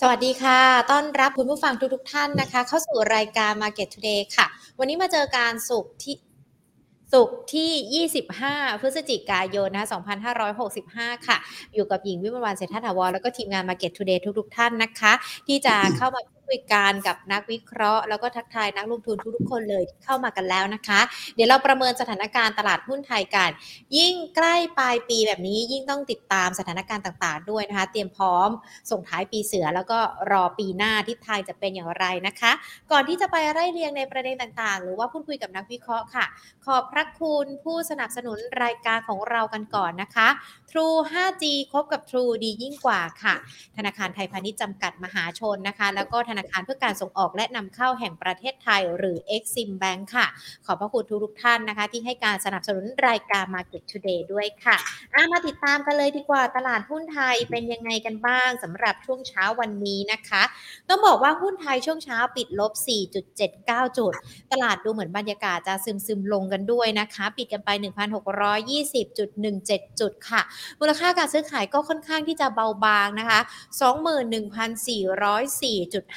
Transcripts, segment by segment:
สวัสดีค่ะ ต้อนรับคุณผู้ฟังทุกทท่านนะคะ เข้าสู่รายการ Market Today ค่ะ วันนี้มาเจอการสุกที่สุกที่ 25 พฤศจิกายน นะ 2565 ค่ะ อยู่กับหญิงวิมลวันเศรษฐถาวร แล้วก็ทีมงาน Market Today ทุกๆ ท่านนะคะ ที่จะเข้ามา คุยกันกับนักวิเคราะห์ แล้วก็ทักทายนักลงทุนทุกๆคนเลยที่เข้ามากันแล้วนะคะ เดี๋ยวเราประเมินสถานการณ์ตลาดหุ้นไทยกัน ยิ่งใกล้ปลายปีแบบนี้ยิ่งต้องติดตามสถานการณ์ต่างๆ ด้วยนะคะ เตรียมพร้อมส่งท้ายปีเสือแล้วก็รอปีหน้าทิศทางจะเป็นอย่างไรนะคะ ก่อนที่จะไปไล่เรียงในประเด็นต่างๆ หรือว่าพูดคุยกับนักวิเคราะห์ค่ะ ขอบพระคุณผู้สนับสนุนรายการของเรากันก่อนนะคะ True 5G คบกับ True ดียิ่งกว่าค่ะ ธนาคารไทยพาณิชย์จำกัดมหาชนนะคะ แล้วก็ธนาคารเพื่อการส่งออกและนำเข้าแห่งประเทศไทย หรือ Exim Bank ค่ะ ขอบพระคุณทุกท่านนะคะ ที่ให้การสนับสนุนรายการ Market Today ด้วยค่ะมาติดตามกันเลยดีกว่าตลาดหุ้นไทยเป็นยังไงกันบ้างสำหรับช่วงเช้าวันนี้นะคะ ต้องบอกว่าหุ้นไทยช่วงเช้าปิดลบ 4.79 จุด ตลาดดูเหมือนบรรยากาศจะซึมซึมลงกันด้วยนะคะ ปิดกันไป 1,620.17 จุดค่ะ มูลค่าการซื้อขายก็ค่อนข้างที่จะเบาบางนะคะ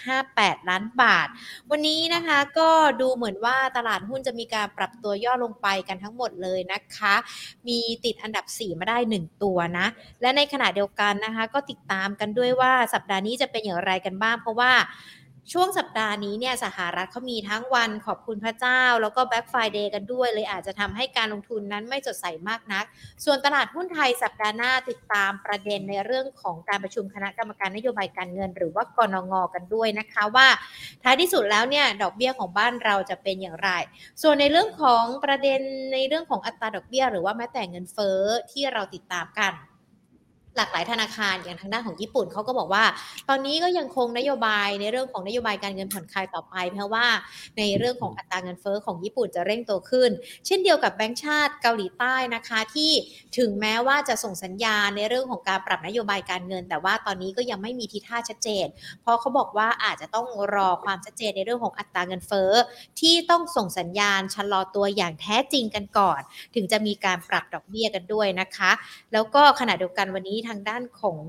21,404.58 ล้านบาท วันนี้นะคะก็ดูเหมือนว่าตลาดหุ้นจะมีการปรับตัวย่อลงไปกันทั้งหมดเลยนะคะ มีติดอันดับ 4 มาได้ 1 ตัวนะ และในขณะเดียวกันนะคะ ก็ติดตามกันด้วยว่าสัปดาห์นี้จะเป็นอย่างไรกันบ้าง เพราะว่า ช่วงสัปดาห์นี้เนี่ยสหรัฐเขามีทั้งวันขอบคุณพระเจ้า แล้วก็ Black Friday กันด้วย เลยอาจจะทำให้การลงทุนนั้นไม่สดใสมากนัก ส่วนตลาดหุ้นไทยสัปดาห์หน้าติดตามประเด็นในเรื่องของการประชุมคณะกรรมการนโยบายการเงิน หรือว่ากนง.กันด้วยนะคะว่าท้ายที่สุดแล้วเนี่ยดอกเบี้ยของบ้านเราจะเป็นอย่างไร ส่วนในเรื่องของประเด็นในเรื่องของอัตราดอกเบี้ย หรือว่าแม้แต่เงินเฟ้อที่เราติดตามกัน หลากหลายธนาคารอย่างทางด้านของญี่ปุ่นเขาก็บอกว่า ตอนนี้ก็ยังคงนโยบายในเรื่องของนโยบายการเงินผ่อนคลายต่อไป เพราะว่าในเรื่องของอัตราเงินเฟอ้อของญี่ปุ่นจะเร่งตัวขึ้น เช่นเดียวกับแบงก์ชาติเกาหลีใต้นะคะที่ถึงแม้ว่าจะส่งสัญญาณในเรื่องของการปรับนโยบายการเงิน แต่ว่าตอนนี้ก็ยังไม่มีทีท่าชัดเจน เพราะเขาบอกว่าอาจจะต้องรอความชัดเจนในเรื่องของอัตราเงินเฟอ้อที่ต้องส่งสัญญาณชะลอตัวอย่างแท้จริงกันก่อน ถึงจะมีการปรับดอกเบี้ยกันด้วยนะคะ แล้วก็ขณะเดียวกันวันนี้ทางด้านของ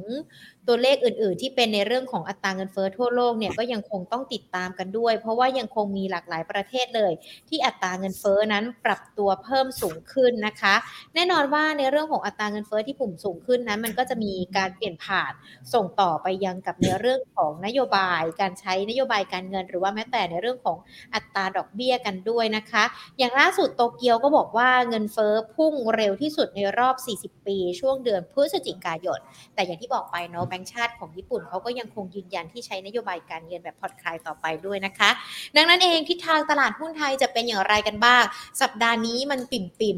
ตัวเลขอื่น ๆ ที่เป็นในเรื่องของอัตราเงินเฟ้อทั่วโลกเนี่ยก็ยังคงต้องติดตามกันด้วย เพราะว่ายังคงมีหลากหลายประเทศเลย ที่อัตราเงินเฟ้อนั้นปรับตัวเพิ่มสูงขึ้นนะคะ แน่นอนว่าในเรื่องของอัตราเงินเฟ้อที่ปุ่มสูงขึ้นนั้นมันก็จะมีการเปลี่ยนผ่านส่งต่อไปยังกับในเรื่องของนโยบาย การใช้นโยบายการเงิน หรือว่าแม้แต่ในเรื่องของอัตราดอกเบี้ยกันด้วยนะคะ อย่างล่าสุดโตเกียวก็บอกว่าเงินเฟ้อพุ่งเร็วที่สุดในรอบ 40 ปี ช่วงเดือนพฤศจิกายน แต่อย่างที่บอกไปเนาะงก์ชาติของญี่ปุ่นเขาก็ยังคงยืนยันที่ใช้นโยบายการเงินแบบผ่อนคลายต่อไปด้วยนะคะ ดังนั้นเองทิศทางตลาดหุ้นไทยจะเป็นอย่างไรกันบ้าง สัปดาห์นี้มันปิ่มปิ่ม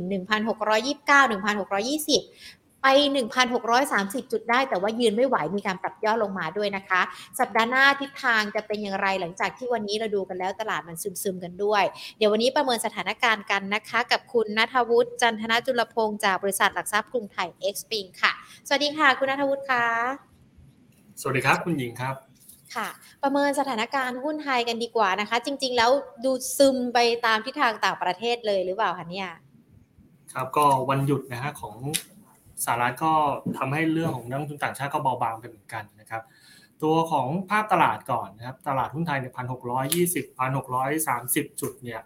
1,629 1,620ไป 1,630 จุดได้แต่ว่ายืนไม่ไหวมีการปรับย่อลงมาด้วยนะคะ สัปดาห์หน้าทิศทางจะเป็นอย่างไรหลังจากที่วันนี้เราดูกันแล้วตลาดมันซึมๆกันด้วย เดี๋ยววันนี้ประเมินสถานการณ์กันนะคะ กับคุณนัทวุฒิจันทนจุลพงศ์จากบริษัทหลักทรัพย์กรุงไทยเอ็กซ์ปิงค่ะ สวัสดีค่ะ คุณนัทวุฒิค่ะ สวัสดีครับ คุณหญิงครับค่ะ ประเมินสถานการณ์หุ้นไทยกันดีกว่านะคะ จริง ๆ แล้วดูซึมไปตามทิศทางต่างประเทศเลยหรือเปล่าคะเนี่ยครับก็วันหยุดนะฮะของสหรัฐก็ทำให้เรื่องของนักลงทุนต่างชาติก็เบาบางไปเหมือนกันนะครับตัวของภาพตลาดก่อนนะครับตลาดหุ้นไทยเนี่ยพันหกร้อยยี่สิบพันหกร้อยสามสิบจุดเนี่ย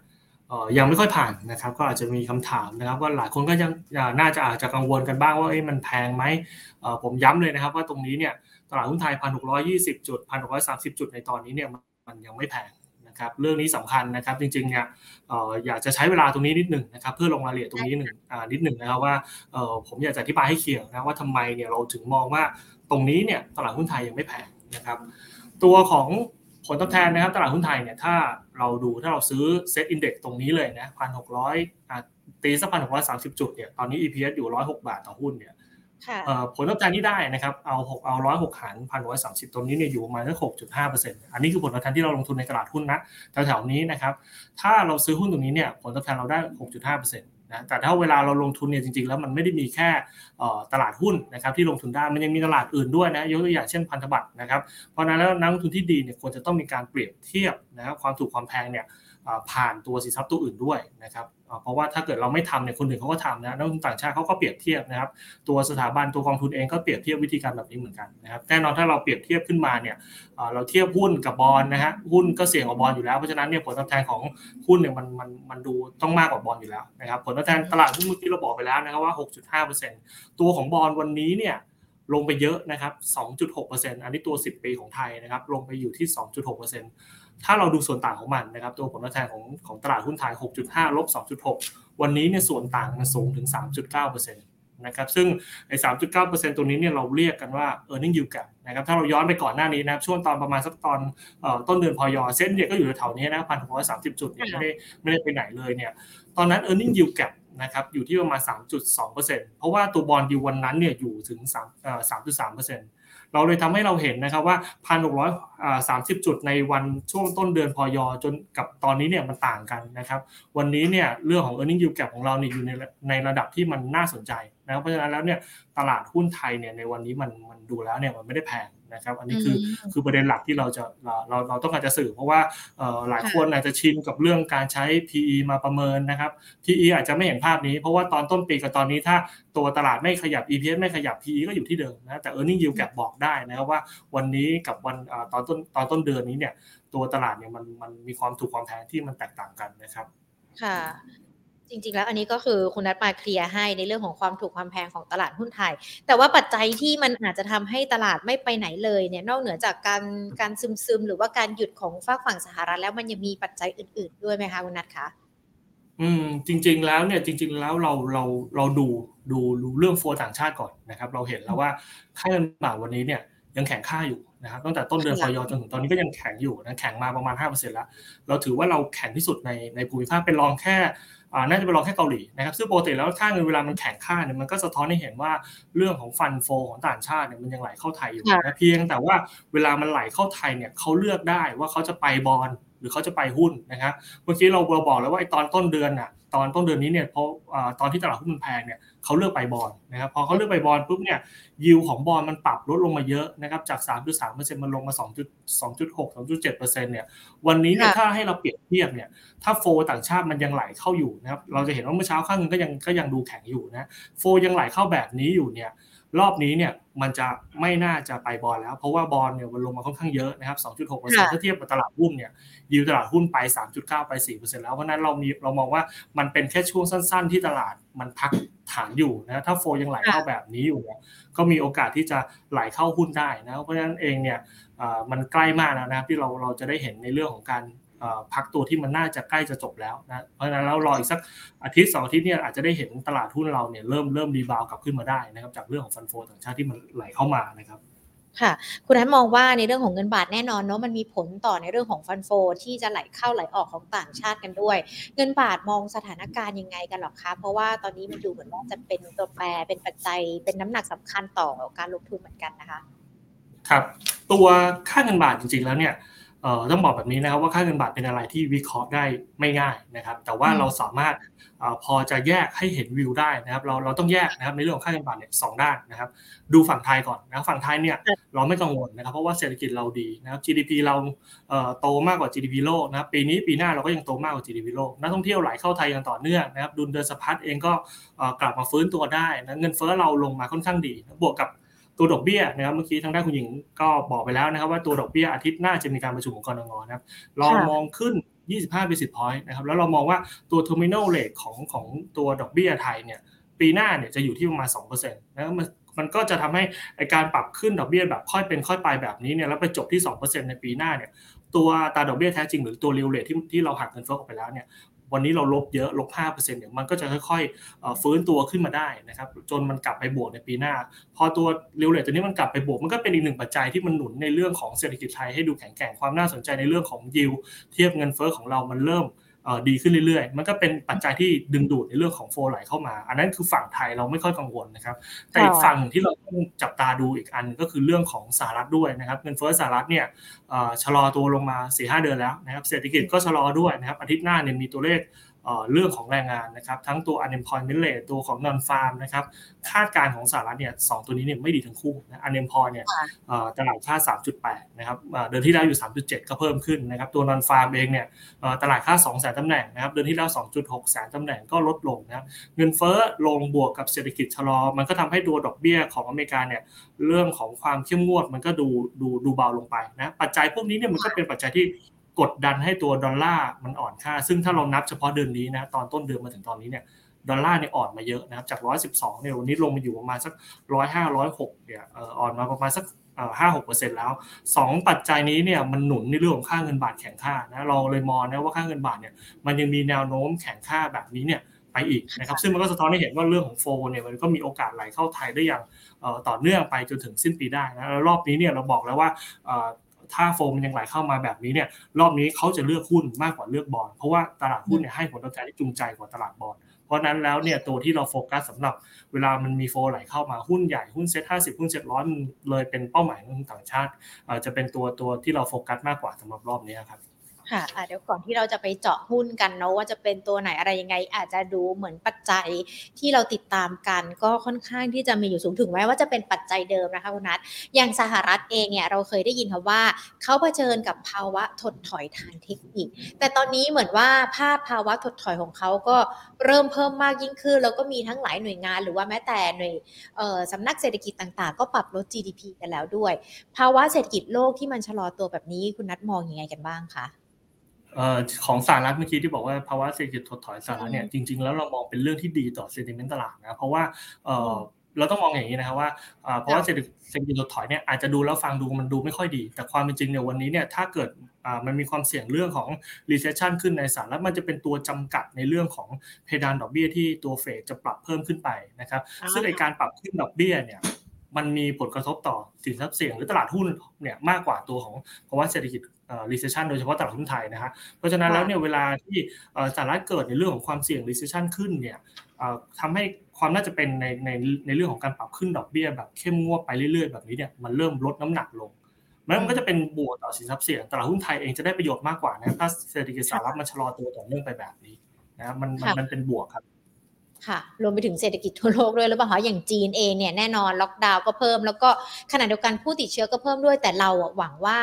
ยังไม่ค่อยผ่านนะครับ ก็อาจจะมีคำถามนะครับ ว่าหลายคนก็ยังน่าจะอาจจะกังวลกันบ้างว่ามันแพงไหมผมย้ำเลยนะครับ ว่าตรงนี้เนี่ย ตลาดหุ้นไทยพันหกร้อยยี่สิบจุดพันหกร้อยสามสิบจุดในตอนนี้เนี่ยมันยังไม่แพงนะครับเรื่องนี้สำคัญนะครับจริงๆเนี่ยอยากจะใช้เวลาตรงนี้นิดหนึ่งนะครับเพื่อลงรายละเอียดตรงนี้หนึ่งนิดหนึ่งนะครับว่าผมอยากจะอธิบายให้เคลียร์นะว่าทำไมเนี่ยเราถึงมองว่าตรงนี้เนี่ยตลาดหุ้นไทยยังไม่แพงนะครับตัวของผลตอบแทนนะครับตลาดหุ้นไทยเนี่ยถ้าเราดูถ้าเราซื้อ SET Index ตรงนี้เลยนะพันหกร้อยตีสักพันหกร้อยสามสิบจุดเนี่ยตอนนี้ EPS อยู่ร้อยหกบาทต่อหุ้นเนี่ย ผลตอบแทนที่ได้นะครับเอาหกเอาร้อยหกหารพันร้อยสามสิบตรงนี้เนี่ยอยู่ประมาณสักหกจุดห้าเปอร์เซ็นต์อันนี้คือผลตอบแทนที่เราลงทุนในตลาดหุ้นนะแถวๆนี้นะครับถ้าเราซื้อหุ้นตรงนี้เนี่ยผลตอบแทนเราได้หกจุดห้าเปอร์เซ็นต์นะแต่ถ้าเวลาเราลงทุนเนี่ยจริงๆ แล้วมันไม่ได้มีแค่ตลาดหุ้นนะครับที่ลงทุนได้มันยังมีตลาดอื่นด้วยนะยกตัวอย่างเช่นพันธบัตรนะครับเพราะนั้นแล้วนักลงทุนที่ดีเนี่ยควรจะต้องมีการเปรียบเทียบนะครับความถูกความแพงเนี่ย ผ่านตัวสินทรัพย์ตัวอื่นด้วยนะครับเพราะว่าถ้าเกิดเราไม่ทำเนี่ยคนอื่นเขาก็ทำนะนักลงทุนต่างชาติเขาก็เปรียบเทียบนะครับ ตัวสถาบันตัวกองทุนเองก็เปรียบเทียบวิธีการแบบนี้เหมือนกันนะครับแน่นอนถ้าเราเปรียบเทียบขึ้นมาเนี่ยเราเทียบหุ้นกับบอลนะฮะหุ้นก็เสี่ยงกว่าบอลอยู่แล้วเพราะฉะนั้นเนี่ยผลตอบแทนของหุ้นเนี่ยมันมันมันดูต้องมากกว่าบอลอยู่แล้วนะครับผลตอบแทนตลาดหุ้นเมื่อกี้เราบอกไปแล้วนะครับว่า 6.5%ตัวของบอลวันนี้เนี่ยลงไปเยอะนะครับ 2.6%อันนี้ตัว 10 ปีของไทยนะครับลงไปอยู่ที่ 2.6% ถ้าเราดูส่วนต่างของมันนะครับตัวผลตอบแทนของของตลาดหุ้นไทย 6.5 ลบ 2.6 วันนี้เนี่ยส่วนต่างมันสูงถึง 3.9%นะครับซึ่งไอ้3.9%ตัวนี้เนี่ยเราเรียกกันว่า e a r n i n g yield gap นะครับถ้าเราย้อนไปก่อนหน้านี้นะครับช่วงตอนประมาณสักตอนต้นเดือนพอยเส้นเนี่ยก็อยู่แถวนี้นะพันหกร้อยสามสิบจุดเนี่ยไม่ได้ไม่ได้ไปไหนเลยเนี่ยตอนนั้น e a r n i n g yield gap นะครับอยู่ที่ประมาณ 3.2%เพราะว่าตัวบอลยูวันนั้นเนี่ยอยู่ถึง3เอ่อ3.3%เเราเลยทำให้เราเห็นนะครับว่า1,630จุดในวันช่วงต้นเดือนพอยจนกับตอนนี้เนี่ยมันต่างกันนะครับ วันนี้เนี่ยเรื่องของ e a r n i n g yield gap ของเราเนี่ยอยู่ในในระดับที่มันน่าสนใจนะครับเพราะฉะนั้นแล้วเนี่ยตลาดหุ้นไทยเนี่ยในวันนี้มันมันดูแล้วเนี่ยมันไม่ได้แพง นะครับ อันนี้คือคือประเด็นหลักที่เราจะเราเราเราต้องการจะสื่อ เพราะว่าหลายคนอาจจะชินกับเรื่องการใช้ PE มาประเมินนะครับ PE อาจจะไม่เห็นภาพนี้ เพราะว่าตอนต้นปีกับตอนนี้ถ้าตัวตลาดไม่ขยับ EPS ไม่ขยับ PE ก็อยู่ที่เดิมนะแต่ earning yield gap บอกได้นะครับว่าวันนี้กับวันตอนต้นตอนต้นเดือนนี้เนี่ยตัวตลาดเนี่ยมันมันมีความถูกความแพงที่มันแตกต่างกันนะครับค่ะ จริง ๆ แล้วอันนี้ก็คือคุณนัทมาเคลียร์ให้ในเรื่องของความถูกความแพงของตลาดหุ้นไทย แต่ว่าปัจจัยที่มันอาจจะทำให้ตลาดไม่ไปไหนเลยเนี่ยนอกเหนือจากการการซึมซึมหรือว่าการหยุดของฝากฝั่งสหรัฐแล้วมันยังมีปัจจัยอื่น ๆ ด้วยไหมคะคุณนัทคะอืมจริง ๆ แล้วเนี่ยจริง ๆ แล้วเราเราเราดูดูดูเรื่องโฟต่างชาติก่อนนะครับ เราเห็นแล้วว่าค่าเงินบาทวันนี้เนี่ยยังแข็งค่าอยู่ นะครับตั้งแต่ต้นเดือนพยจนถึงตอนนี้ก็ยังแข็งอยู่นะแข็งมาประมาณ 5%แล้ว เราถือว่าเราแข็งที่สุดในในภูมิภาคเป็นรองแค่น่าจะเป็นรองแค่เกาหลีนะครับซึ่งปกติแล้วค่าเงินเวลามันแข็งค่าเนี่ยมันก็สะท้อนให้เห็นว่าเรื่องของฟันโฟของต่างชาติเนี่ยมันยังไหลเข้าไทยอยู่นะเพียงแต่ว่าเวลามันไหลเข้าไทยเนี่ยเขาเลือกได้ว่าเขาจะไปบอลห รือเขาจะไปหุ้นนะครับเมื่อกี้เราบอกแล้วว่าไอ้ตอนต้นเดือนอะตอนต้นเดือนนี้เนี่ยเพราะตอนที่ตลาดหุ้นมันแพงเนี่ยเขาเลือกไปบอลนะครับพอเขาเลือกไปบอลปุ๊บเนี่ยยิวของบอลมันปรับลดลงมาเยอะนะครับจาก 3.3%มันลงมา2.2.6 2.7%เนี่ยวันนี้เนี่ยถ้าให้เราเปรียบเทียบเนี่ยถ้าโฟต่างชาติมันยังไหลเข้าอยู่นะครับเราจะเห็นว่าเมื่อเช้าข้างนึงก็ยังก็ยังดูแข็งอยู่นะโฟยังไหลเข้าแบบนี้อยู่เนี่ย รอบนี้เนี่ยมันจะไม่น่าจะไปบอลแล้ว เพราะว่าบอลเนี่ยมันลงมาค่อนข้างเยอะนะครับ 2.6%ถ้าเทียบกับตลาดหุ้นเนี่ยยิวตลาดหุ้นไป 3.9 ไป 4%แล้ว เพราะนั้นเรามีเรามองว่ามันเป็นแค่ช่วงสั้น ๆ ที่ตลาดมันพักฐานอยู่นะ ถ้าโฟยังไหลเข้าแบบนี้อยู่เนี่ยก็มีโอกาสที่จะไหลเข้าหุ้นได้นะ เพราะฉะนั้นเองเนี่ยมันใกล้มากแล้วนะครับที่เราเราจะได้เห็นในเรื่องของการ พักตัวที่มันน่าจะใกล้จะจบแล้วนะเพราะฉะนั้นเรารออีกสักอาทิตย์สองอาทิตย์เนี่ยอาจจะได้เห็นตลาดหุ้นเราเนี่ยเริ่มเริ่มรีบาวกลับขึ้นมาได้นะครับจากเรื่องของฟันโฟต่างชาติที่มันไหลเข้ามานะครับค่ะ คุณนัทมองว่าในเรื่องของเงินบาทแน่นอนเนาะมันมีผลต่อในเรื่องของฟันโฟที่จะไหลเข้าไหลออกของต่างชาติกันด้วย เงินบาทมองสถานการณ์ยังไงกันหรอคะเพราะว่าตอนนี้มันดูเหมือนว่าจะเป็นตัวแปรเป็นปัจจัยเป็นน้ำหนักสำคัญต่อการลงทุนเหมือนกันนะคะ ครับ ตัวค่าเงินบาทจริงๆแล้วเนี่ย ต้องบอกแบบนี้นะครับว่าค่าเงินบาทเป็นอะไรที่วิเคราะห์ได้ไม่ง่ายนะครับ แต่ว่าเราสามารถพอจะแยกให้เห็นวิวได้นะครับ เราเราต้องแยกนะครับในเรื่องของค่าเงินบาทเนี่ยสองด้านนะครับ ดูฝั่งไทยก่อนนะฝั่งไทยเนี่ยเราไม่กังวลนะครับ เพราะว่าเศรษฐกิจเราดีนะครับ GDP เราโตมากกว่า GDP โลกนะครับปีนี้ปีหน้าเราก็ยังโตมากกว่า GDP โลกนักท่องเที่ยวไหลเข้าไทยอย่างต่อเนื่องนะครับดุลเดินสะพัดเองก็กลับมาฟื้นตัวได้นะเงินเฟ้อเราลงมาค่อนข้างดี บวกกับ ตัวดอกเบี้ยนะครับเมื่อกี้ทางด้านคุณหญิงก็บอกไปแล้วนะครับ ว่าตัวดอกเบี้ยอาทิตย์หน้าจะมีการประชุมของกรงงนะครับเรามองขึ้น 25 basis point นะครับแล้วเรามองว่าตัว terminal rate ของของตัวดอกเบี้ยไทยเนี่ยปีหน้าเนี่ยจะอยู่ที่ประมาณ2%นะครับมันมันก็จะทำให้การปรับขึ้นดอกเบี้ยแบบค่อยเป็นค่อยไปแบบนี้เนี่ยแล้วไปจบที่ 2%ในปีหน้าเนี่ยตัวตาดอกเบี้ยแท้จริงหรือตัวเรียวเลทที่ที่เราหักเงินเฟ้อออกไปแล้วเนี่ย วันนี้เราลบเยอะลบ5%เนี่ยมันก็จะค่อยๆฟื้นตัวขึ้นมาได้นะครับจนมันกลับไปบวกในปีหน้า พอตัวเร็วเลทตัวนี้มันกลับไปบวกมันก็เป็นอีกหนึ่งปัจจัยที่มันหนุนในเรื่องของเศรษฐกิจไทยให้ดูแข็งแกร่งความน่าสนใจในเรื่องของยิวเทียบเงินเฟ้อของเรามันเริ่ม ดีขึ้นเรื่อยๆ มันก็เป็นปัจจัยที่ดึงดูดในเรื่องของโฟไหลเข้ามา อันนั้นคือฝั่งไทยเราไม่ค่อยกังวลนะครับ แต่อีกฝั่งที่เราต้องจับตาดูอีกอันก็คือเรื่องของสหรัฐด้วยนะครับ เงินเฟ้อสหรัฐเนี่ยชะลอตัวลงมา4ีหเดือนแล้วนะครับ เศรษฐกิจก็ชะลอด้วยนะครับ อาทิตย์หน้าเนี่ยมีตัวเลข เรื่องของแรงงานนะครับ ทั้งตัว unemployment rate ตัวของ non farm นะครับ คาดการณ์ของสหรัฐเนี่ยสตัวนี้เนี่ยไม่ดีทั้งคู่นะ unemployment เนี่ยตลาดค่า 3.8 นะครับเดือนที่แล้วอยู่ 3.7 ก็เพิ่มขึ้นนะครับ ตัว non farm เองเนี่ยตลาดค่า 2 แสนตำแหน่งนะครับ เดือนที่แล้ว 2.6 แสนตำแหน่งก็ลดลงนะเงินเฟ้อลงบวกกับเศรษฐกิจชะลอ มันก็ทำให้ตัวดอกเบี้ยของอเมริกาเนี่ยเรื่องของความเข้มงวดมันก็ดูดูดูเบาลงไปนะ ปัจจัยพวกนี้เนี่ยมันก็เป็นปัจจัยที่ กดดันให้ตัวดอลลาร์มันอ่อนค่า ซึ่งถ้าเรานับเฉพาะเดือนนี้นะตอนต้นเดือนมาถึงตอนนี้เนี่ยดอลลาร์เนี่ยอ่อนมาเยอะนะครับจาก 112เนี่ยวันนี้ลงมาอยู่ประมาณสัก 105 106เนี่ยอ่อนมาประมาณสักห้าหกเปอร์เซ็นต์แล้วสองปัจจัยนี้เนี่ยมันหนุนในเรื่องของค่าเงินบาทแข็งค่านะเราเลยมองนะว่าค่าเงินบาทเนี่ยมันยังมีแนวโน้มแข็งค่าแบบนี้เนี่ยไปอีกนะครับซึ่งมันก็สะท้อนให้เห็นว่าเรื่องของโฟเนี่ยมันก็มีโอกาสไหลเข้าไทยได้อย่างต่อเนื่องไปจนถึงสิ้นปีได้นะแล้วรอบนี้เนี่ยเราบอกแล้วว่า ถ้า flow มันยังไหลเข้ามาแบบนี้เนี่ยรอบนี้เขาจะเลือกหุ้นมากกว่าเลือกบอลเพราะว่าตลาดหุ้นเนี่ยให้ผลตอบแทนที่จูงใจกว่าตลาดบอลเพราะนั้นแล้วเนี่ยตัวที่เราโฟกัสสำหรับเวลามันมี flow ไหลเข้ามาหุ้นใหญ่หุ้นเซ็ตห้าสิบหุ้นเซ็ตร้อยมันเลยเป็นเป้าหมายของต่างชาติจะเป็นตัวตัวที่เราโฟกัสมากกว่าสำหรับรอบนี้ครับ ค่ะเดี๋ยวก่อนที่เราจะไปเจาะหุ้นกันเนาะว่าจะเป็นตัวไหนอะไรยังไง อาจจะดูเหมือนปัจจัยที่เราติดตามกัน ก็ค่อนข้างที่จะมีอยู่สูงถึงแม้ว่าจะเป็นปัจจัยเดิมนะคะคุณนัทอย่างสหรัฐเองเนี่ยเราเคยได้ยินคำว่าเขาเผชิญกับภาวะถดถอยทางเทคนิค แต่ตอนนี้เหมือนว่าภาพภาวะถดถอยของเขาก็เริ่มเพิ่มมากยิ่งขึ้น แล้วก็มีทั้งหลายหน่วยงาน หรือว่าแม้แต่หน่วยสำนักเศรษฐกิจต่างๆ ก็ปรับลด GDP กันแล้วด้วย ภาวะเศรษฐกิจโลกที่มันชะลอตัวแบบนี้คุณนัทมองยังไงกันบ้างคะ ของสหรัฐเมื่อกี้ที่บอกว่าภาวะเศรษฐกิจถดถอยสหรัฐเนี่ยจริง ๆ แล้วเรามองเป็นเรื่องที่ดีต่อเซนิเมนต์ตลาดนะเพราะว่าเราต้องมองอย่างนี้นะครับว่าเพราะว่าเศรษฐกิจถดถอยเนี่ยอาจจะดูแล้วฟังดูมันดูไม่ค่อยดี แต่ความเป็นจริงเนี่ยวันนี้เนี่ยถ้าเกิดมันมีความเสี่ยงเรื่องของ recession ขึ้นในสหรัฐมันจะเป็นตัวจำกัดในเรื่องของเพดานดอกเบี้ยที่ตัวเฟดจะปรับเพิ่มขึ้นไปนะครับซึ่งในการปรับขึ้นดอกเบี้ยเนี่ยมันมีผลกระทบต่อสินทรัพย์เสี่ยงหรือตลาดหุ้นเนี่ยมากกว่าตัวของภาวะเศรษฐกิจ recession โดยเฉพาะตลาดหุ้นไทยนะฮะเพราะฉะนั้นแล้วเนี่ยเวลาที่สหรัฐเกิดในเรื่องของความเสี่ยง recession ขึ้นเนี่ยทำให้ความน่าจะเป็นในในในเรื่องของการปรับขึ้นดอกเบี้ยแบบเข้มงวดไปเรื่อยๆแบบนี้เนี่ยมันเริ่มลดน้ำหนักลงมันก็จะเป็นบวกต่อสินทรัพย์เสี่ยงตลาดหุ้นไทยเองจะได้ประโยชน์มากกว่านะถ้าเศรษฐกิจสหรัฐมันชะลอตัวต่อเนื่องไปแบบนี้นะมันมันเป็นบวกครับ ค่ะรวมไปถึงเศรษฐกิจทั่วโลกด้วยหรือเปล่าคะอย่างจีนเองเนี่ยแน่นอนล็อกดาวน์ก็เพิ่ม แล้วก็ขณะเดียวกันผู้ติดเชื้อก็เพิ่มด้วยแต่เราหวังว่า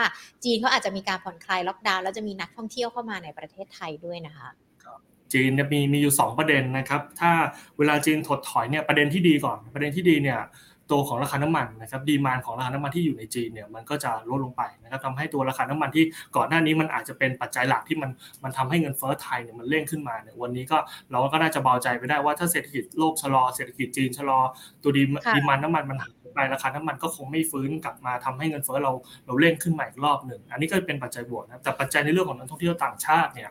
จีนเขาอาจจะมีการผ่อนคลายล็อกดาวน์แล้วจะมีนักท่องเที่ยวเข้ามาในประเทศไทยด้วยนะคะจีนมีมีอยู่ 2 ประเด็นนะครับ ถ้าเวลาจีนถดถอยเนี่ยประเด็นที่ดีก่อนประเด็นที่ดีเนี่ย ตัวของราคาน้ำมันนะครับดีมานของราคาน้ำมันที่อยู่ในจีนเนี่ยมันก็จะลดลงไปนะครับทำให้ตัวราคาน้ำมันที่ก่อนหน้านี้มันอาจจะเป็นปัจจัยหลักที่มันมันทำให้เงินเฟ้อไทยเนี่ยมันเร่งขึ้นมาเนี่ยวันนี้ก็เราก็น่าจะเบาใจไปได้ว่าถ้าเศรษฐกิจโลกชะลอเศรษฐกิจจีนชะลอตัวดี demand น้ำมันมันหายไปราคาน้ำมันก็คงไม่ฟื้นกลับมาทำให้เงินเฟ้อเราเราเร่งขึ้นใหม่อีกรอบหนึ่งอันนี้ก็เป็นปัจจัยบวกนะแต่ปัจจัยในเรื่องของนักท่องเที่ยวต่างชาติเนี่ย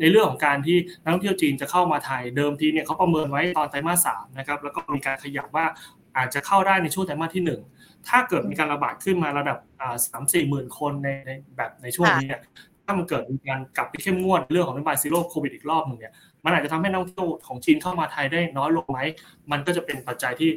ในเรื่องของการที่นักท่องเที่ยวจีนจะเข้ามาไทยเดิมทีเนี่ยเขาประเมินไว้ตอนไตรมาสสามนะครับแล้วก็มีการขยับว่า อาจจะเข้าได้ในช่วงไตรมาสที่ 1 ถ้าเกิดมีการระบาดขึ้นมาระดับสามสี่หมื่นคนในในแบบในช่วงนี้เนี่ยถ้ามันเกิดมีการกลับไปเข้มงวดเรื่องของนโยบาย Zero COVID อีกรอบหนึ่งเนี่ย มันอาจจะทำให้นักท่องเที่ยวของจีนเข้ามาไทยได้น้อยลงไหมมันก็จะเป็นปัจจัยที่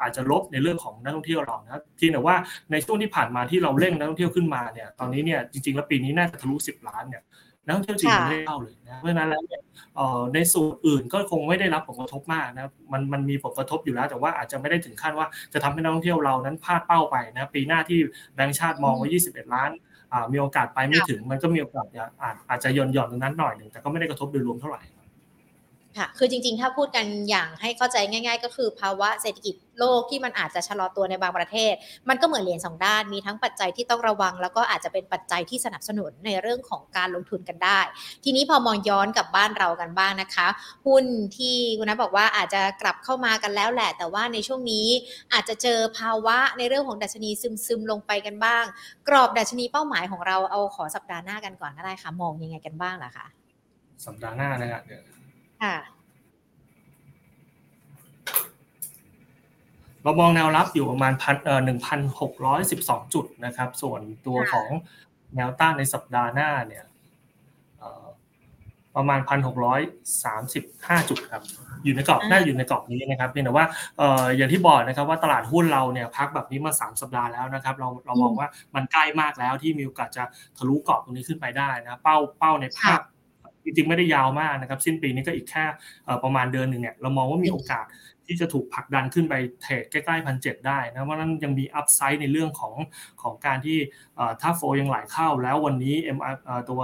อาจจะลบในเรื่องของนักท่องเที่ยวเรานะที่แต่ว่าในช่วงที่ผ่านมาที่เราเร่งนักท่องเที่ยวขึ้นมาเนี่ยตอนนี้เนี่ยจริงๆแล้วปีนี้น่าจะทะลุสิบล้านเนี่ยนักท่องเที่ยวจีนไม่ได้เข้าเลยนะเพราะฉะนั้นแล้วเนี่ยในส่วนอื่นก็คงไม่ได้รับผลกระทบมากนะมันมันมีผลกระทบอยู่แล้ว แต่ว่าอาจจะไม่ได้ถึงขั้นว่าจะทำให้นักท่องเที่ยวเรานั้นพลาดเป้าไปนะปีหน้าที่แบงก์ชาติมองไว้ 21 ล้านมีโอกาสไปไม่ถึงมันก็มีโอกาสอาจจะย่อนหย่อนตรงนั้นหน่อยหนึ่งแต่ก็ไม่ได้กระทบโดยรวมเท่าไหร่ ค่ะ คือจริงๆ ถ้าพูดกันอย่างให้เข้าใจง่าย ๆ ก็คือภาวะเศรษฐกิจโลกที่มันอาจจะชะลอตัวในบางประเทศ มันก็เหมือนเหรียญสองด้าน มีทั้งปัจจัยที่ต้องระวัง แล้วก็อาจจะเป็นปัจจัยที่สนับสนุนในเรื่องของการลงทุนกันได้ ทีนี้พอมองย้อนกับบ้านเรากันบ้างนะคะ หุ้นที่คุณนัทบอกว่าอาจจะกลับเข้ามากันแล้วแหละ แต่ว่าในช่วงนี้อาจจะเจอภาวะในเรื่องของดัชนีซึมๆลงไปกันบ้าง กรอบดัชนีเป้าหมายของเราเอาขอสัปดาห์หน้ากันก่อนก็ได้ค่ะ มองยังไงกันบ้างล่ะคะสัปดาห์หน้านะครับ ค่ะเรามองแนวรับอยู่ประมาณพันเอ่อหนึ่งพันหกร้อยสิบสองจุดนะครับ ส่วนตัวของแนวต้านในสัปดาห์หน้าเนี่ยประมาณพันหกร้อยสามสิบห้าจุดครับ อยู่ในกรอบน่าอยู่ในกรอบนี้นะครับเพียงแต่ว่าอย่างที่บอกนะครับว่าตลาดหุ้นเราเนี่ยพักแบบนี้มาสามสัปดาห์แล้วนะครับ เราเรามองว่ามันใกล้มากแล้วที่มีโอกาสจะทะลุกรอบตรงนี้ขึ้นไปได้นะ เป้าเป้าในภาพ จริงๆไม่ได้ยาวมากนะครับ สิ้นปีนี้ก็อีกแค่ประมาณเดือนหนึ่งเนี่ยเรามองว่ามีโอกาสที่จะถูกผลักดันขึ้นไปเทรดใกล้ๆพันเได้นะเพราะนั้นยังมีอัพไซด์ในเรื่องของของการที่ถ้าโฟยังไหลเข้าแล้ววันนี้ m ตัว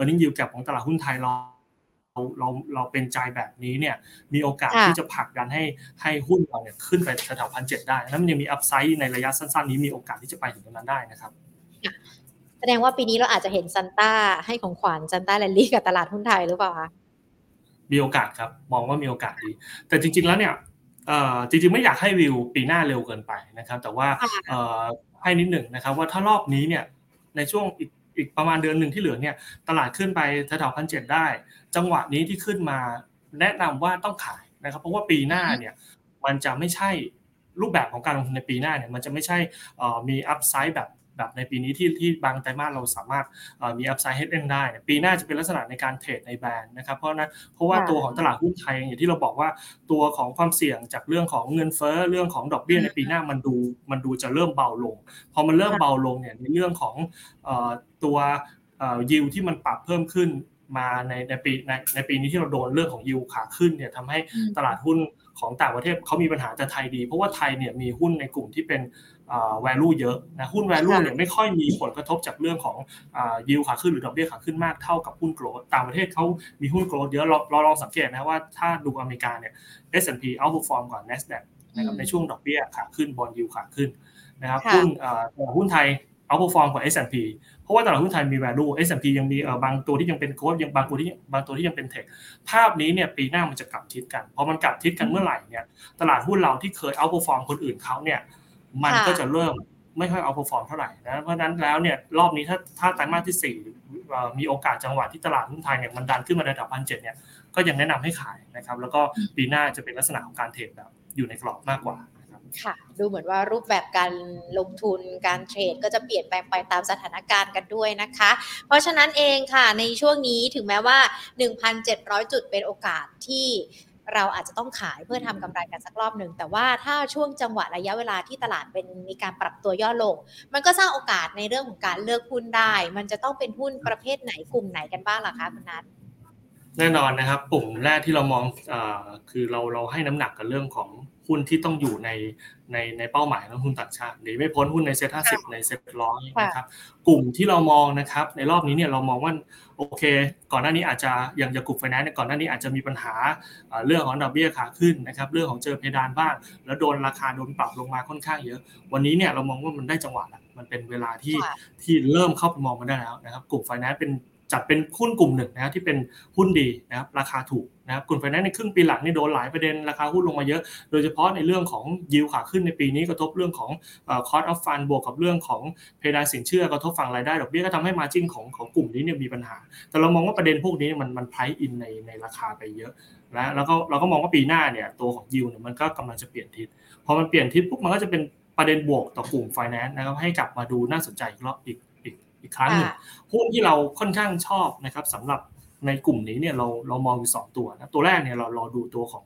e a r n i n g yield gap ของตลาดหุ้นไทยเราเราเราเป็นใจแบบนี้เนี่ยมีโอกาสที่จะผลักดันให้ให้หุ้นเราเนี่ยขึ้นไปแถวพันเได้แล้วมันยังมี upside ในระยะสั้นๆ นี้มีโอกาสที่จะไปถึงตรงนั้นได้นะครับแส ดงว่าปีนี้เราอาจจะเห็นซันต้าให้ของขวัญ Santa Rally กับตลาดหุ้นไทยหรือเปล่าคะมีโอกาสครับ มองว่ามีโอกาสดี แต่จริง ๆแล้วเนี่ยจริงๆไม่อยากให้วิวปีหน้าเร็วเกินไปนะครับ แต่ว่าให้นิดหนึ่งนะครับ ว่าถ้ารอบนี้เนี่ยในช่วงอีกอีกประมาณเดือนหนึ่งที่เหลือเนี่ยตลาดขึ้นไปแถวๆพันเจ็ดได้ จังหวะนี้ที่ขึ้นมาแนะนำว่าต้องขายนะครับ เพราะว่าปีหน้าเนี่ยมันจะไม่ใช่รูปแบบของการลงทุนในปีหน้าเนี่ยมันจะไม่ใช่มีอัพไซด์แบบ แบบในปีนี้ที่ที่บางไตรมาสเราสามารถมีอัพไซด์ให้เล่นได้ ปีหน้าจะเป็นลักษณะในการเทรดในแบรนด์นะครับ เพราะนั้นเพราะว่าตัวของตลาดหุ้นไทยอย่างที่เราบอกว่าตัวของความเสี่ยงจากเรื่องของเงินเฟ้อเรื่องของดอกเบี้ยในปีหน้ามันดูมันดูจะเริ่มเบาลง พอมันเริ่มเบาลงเนี่ยในเรื่องของตัวยิวที่มันปรับเพิ่มขึ้นมาในในปีในในปีนี้ที่เราโดนเรื่องของยิวขาขึ้นเนี่ยทำให้ตลาดหุ้นของต่างประเทศเขามีปัญหาแต่ไทยดี เพราะว่าไทยเนี่ยมีหุ้นในกลุ่มที่เป็น value เยอะนะหุ้น value เนี่ยไม่ค่อยมีผลกระทบจากเรื่องของยิวขาขึ้นหรือดอกเบี้ยขาขึ้นมากเท่ากับหุ้นโกลด์ต่างประเทศเขามีหุ้นโกลด์เยอะเราเราลองสังเกตนะว่าถ้าดูอเมริกาเนี่ย S&P outperform กว่า NASDAQ นะครับในช่วงดอกเบี้ยขาขึ้นบอลยิวขาขึ้นนะครับหุ้นหุ้นไทย outperform กว่า S&P เพราะว่าตลาดหุ้นไทยมี value S&P ยังมีบางตัวที่ยังเป็นโค้ดยังบางตัวที่บางตัวที่ยังเป็นเทคภาพนี้เนี่ยปีหน้ามันจะกลับทิศกันพอมันกลับทิศกันเมื่อไหร่เนี่ยตลาดหุ้นเราที่เคย outperform คนอื่นเขาเนี่ย มันก็จะเริ่มไม่ค่อยเอาพอฟอร์มเท่าไหร่นะเพราะนั้นแล้วเนี่ยรอบนี้ถ้าถ้าไตรมาสที่สี่มีโอกาสจังหวะที่ตลาดหุ้นไทยเนี่ยมันดันขึ้นมาระดับพันเจ็ดเนี่ยก็ยังแนะนำให้ขายนะครับแล้วก็ปีหน้าจะเป็นลักษณะของการเทรดแบบอยู่ในกรอบมากกว่าค่ะดูเหมือนว่ารูปแบบการลงทุนการเทรดก็จะเปลี่ยนแปลงไปตามสถานการณ์กันด้วยนะคะ เพราะฉะนั้นเองค่ะในช่วงนี้ถึงแม้ว่า 1,700 จุดเป็นโอกาสที่ เราอาจจะต้องขายเพื่อทำกำไรกันสักรอบหนึ่งแต่ว่าถ้าช่วงจังหวะระยะเวลาที่ตลาดเป็นมีการปรับตัวย่อลง มันก็สร้างโอกาสในเรื่องของการเลือกหุ้นได้ มันจะต้องเป็นหุ้นประเภทไหนกลุ่มไหนกันบ้างล่ะคะคุณนัทแน่นอนนะครับกลุ่มแรกที่เรามองอคือเราเราให้น้ำหนักกับเรื่องของหุ้นที่ต้องอยู่ใน ในในเป้าหมายของหุ้นต่างชาติหรือไม่พ้นหุ้นในเซ็ตห้าสิบในเซ็ตร้อยนะครับกลุ่มที่เรามองนะครับ ในรอบนี้เนี่ยเรามองว่าโอเค ก่อนหน้านี้อาจจะอย่างอย่างกลุ่มไฟแนนซ์ก่อนหน้านี้อาจจะมีปัญหาเรื่องของดอกเบี้ยขาขึ้นนะครับเรื่องของเจอเพดานบ้าง แล้วโดนราคาโดนปรับลงมาค่อนข้างเยอะ วันนี้เนี่ยเรามองว่ามันได้จังหวะแล้วมันเป็นเวลาที่ที่เริ่มเข้าไปมองมันได้แล้วนะครับ กลุ่มไฟแนนซ์เป็น จัดเป็นหุ้นกลุ่มหนึ่งนะครับที่เป็นหุ้นดีนะครับราคาถูกนะครับกลุ่มไฟแนนซ์ในครึ่งปีหลังนี่โดนหลายประเด็นราคาหุ้นลงมาเยอะ โดยเฉพาะในเรื่องของยิวขาขึ้นในปีนี้กระทบเรื่องของ cost of fund บวกกับเรื่องของเพดานสินเชื่อกระทบฝั่งรายได้ดอกเบี้ยก็ทำให้ margin ของของกลุ่มนี้เนี่ยมีปัญหา แต่เรามองว่าประเด็นพวกนี้มันมัน price in ในในราคาไปเยอะและแล้วก็เราก็มองว่าปีหน้าเนี่ยตัวของยิวเนี่ยมันก็กำลังจะเปลี่ยนทิศพอมันเปลี่ยนทิศปุ๊บมันก็จะเป็นประเด็นบวกต่อกลุ่มไฟแนนซ์นะครับให้กลับมาดูน่าสนใจอีกรอบอีก อีกครั้งหนึ่งหุ้นที่เราค่อนข้างชอบนะครับสำหรับ ในกลุ่มนี้เนี่ยเราเรามองอยู่ 2 ตัวนะตัวแรกเนี่ยเราเราดูตัวของ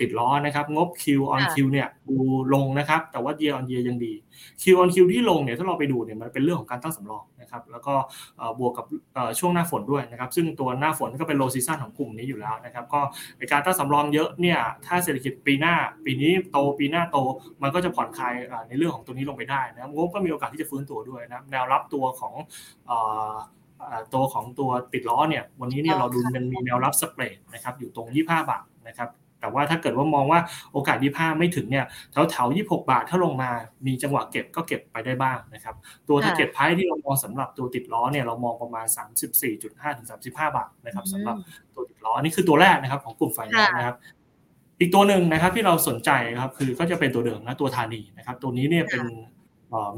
ติดล้อนะครับ งบ Q on Q เนี่ยดูลงนะครับ แต่ว่า year on year ยังดี Q on Q ที่ลงเนี่ยถ้าเราไปดูเนี่ยมันเป็นเรื่องของการตั้งสำรองนะครับแล้วก็บวกกับช่วงหน้าฝนด้วยนะครับ ซึ่งตัวหน้าฝนก็เป็น low season ของกลุ่มนี้อยู่แล้วนะครับ ก็ในการตั้งสำรองเยอะเนี่ยถ้าเศรษฐกิจปีหน้า ปีนี้โตปีหน้าโตมันก็จะผ่อนคลายในเรื่องของตัวนี้ลงไปได้นะงบก็มีโอกาสที่จะฟื้นตัวด้วยนะแนวรับตัวของ ตัวของตัวติดล้อเนี่ยวันนี้เนี่ยเราดูมันมีแนวรับสเปรดนะครับอยู่ตรง 25 บาทนะครับแต่ว่าถ้าเกิดว่ามองว่าโอกาส 25 ไม่ถึงเนี่ยแถวแถว26 บาทถ้าลงมามีจังหวะเก็บก็เก็บไปได้บ้างนะครับตัวถ้าเก็บไพ่ที่เรามองสำหรับตัวติดล้อเนี่ยเรามองประมาณ 34.5ถึง35 บาทนะครับสำหรับตัวติดล้ออันนี้คือตัวแรกนะครับของกลุ่มไฟแนนซ์นะครับอีกตัวหนึ่งนะครับที่เราสนใจครับคือก็จะเป็นตัวเดิมนะตัวธานีนะครับตัวนี้เนี่ยเป็น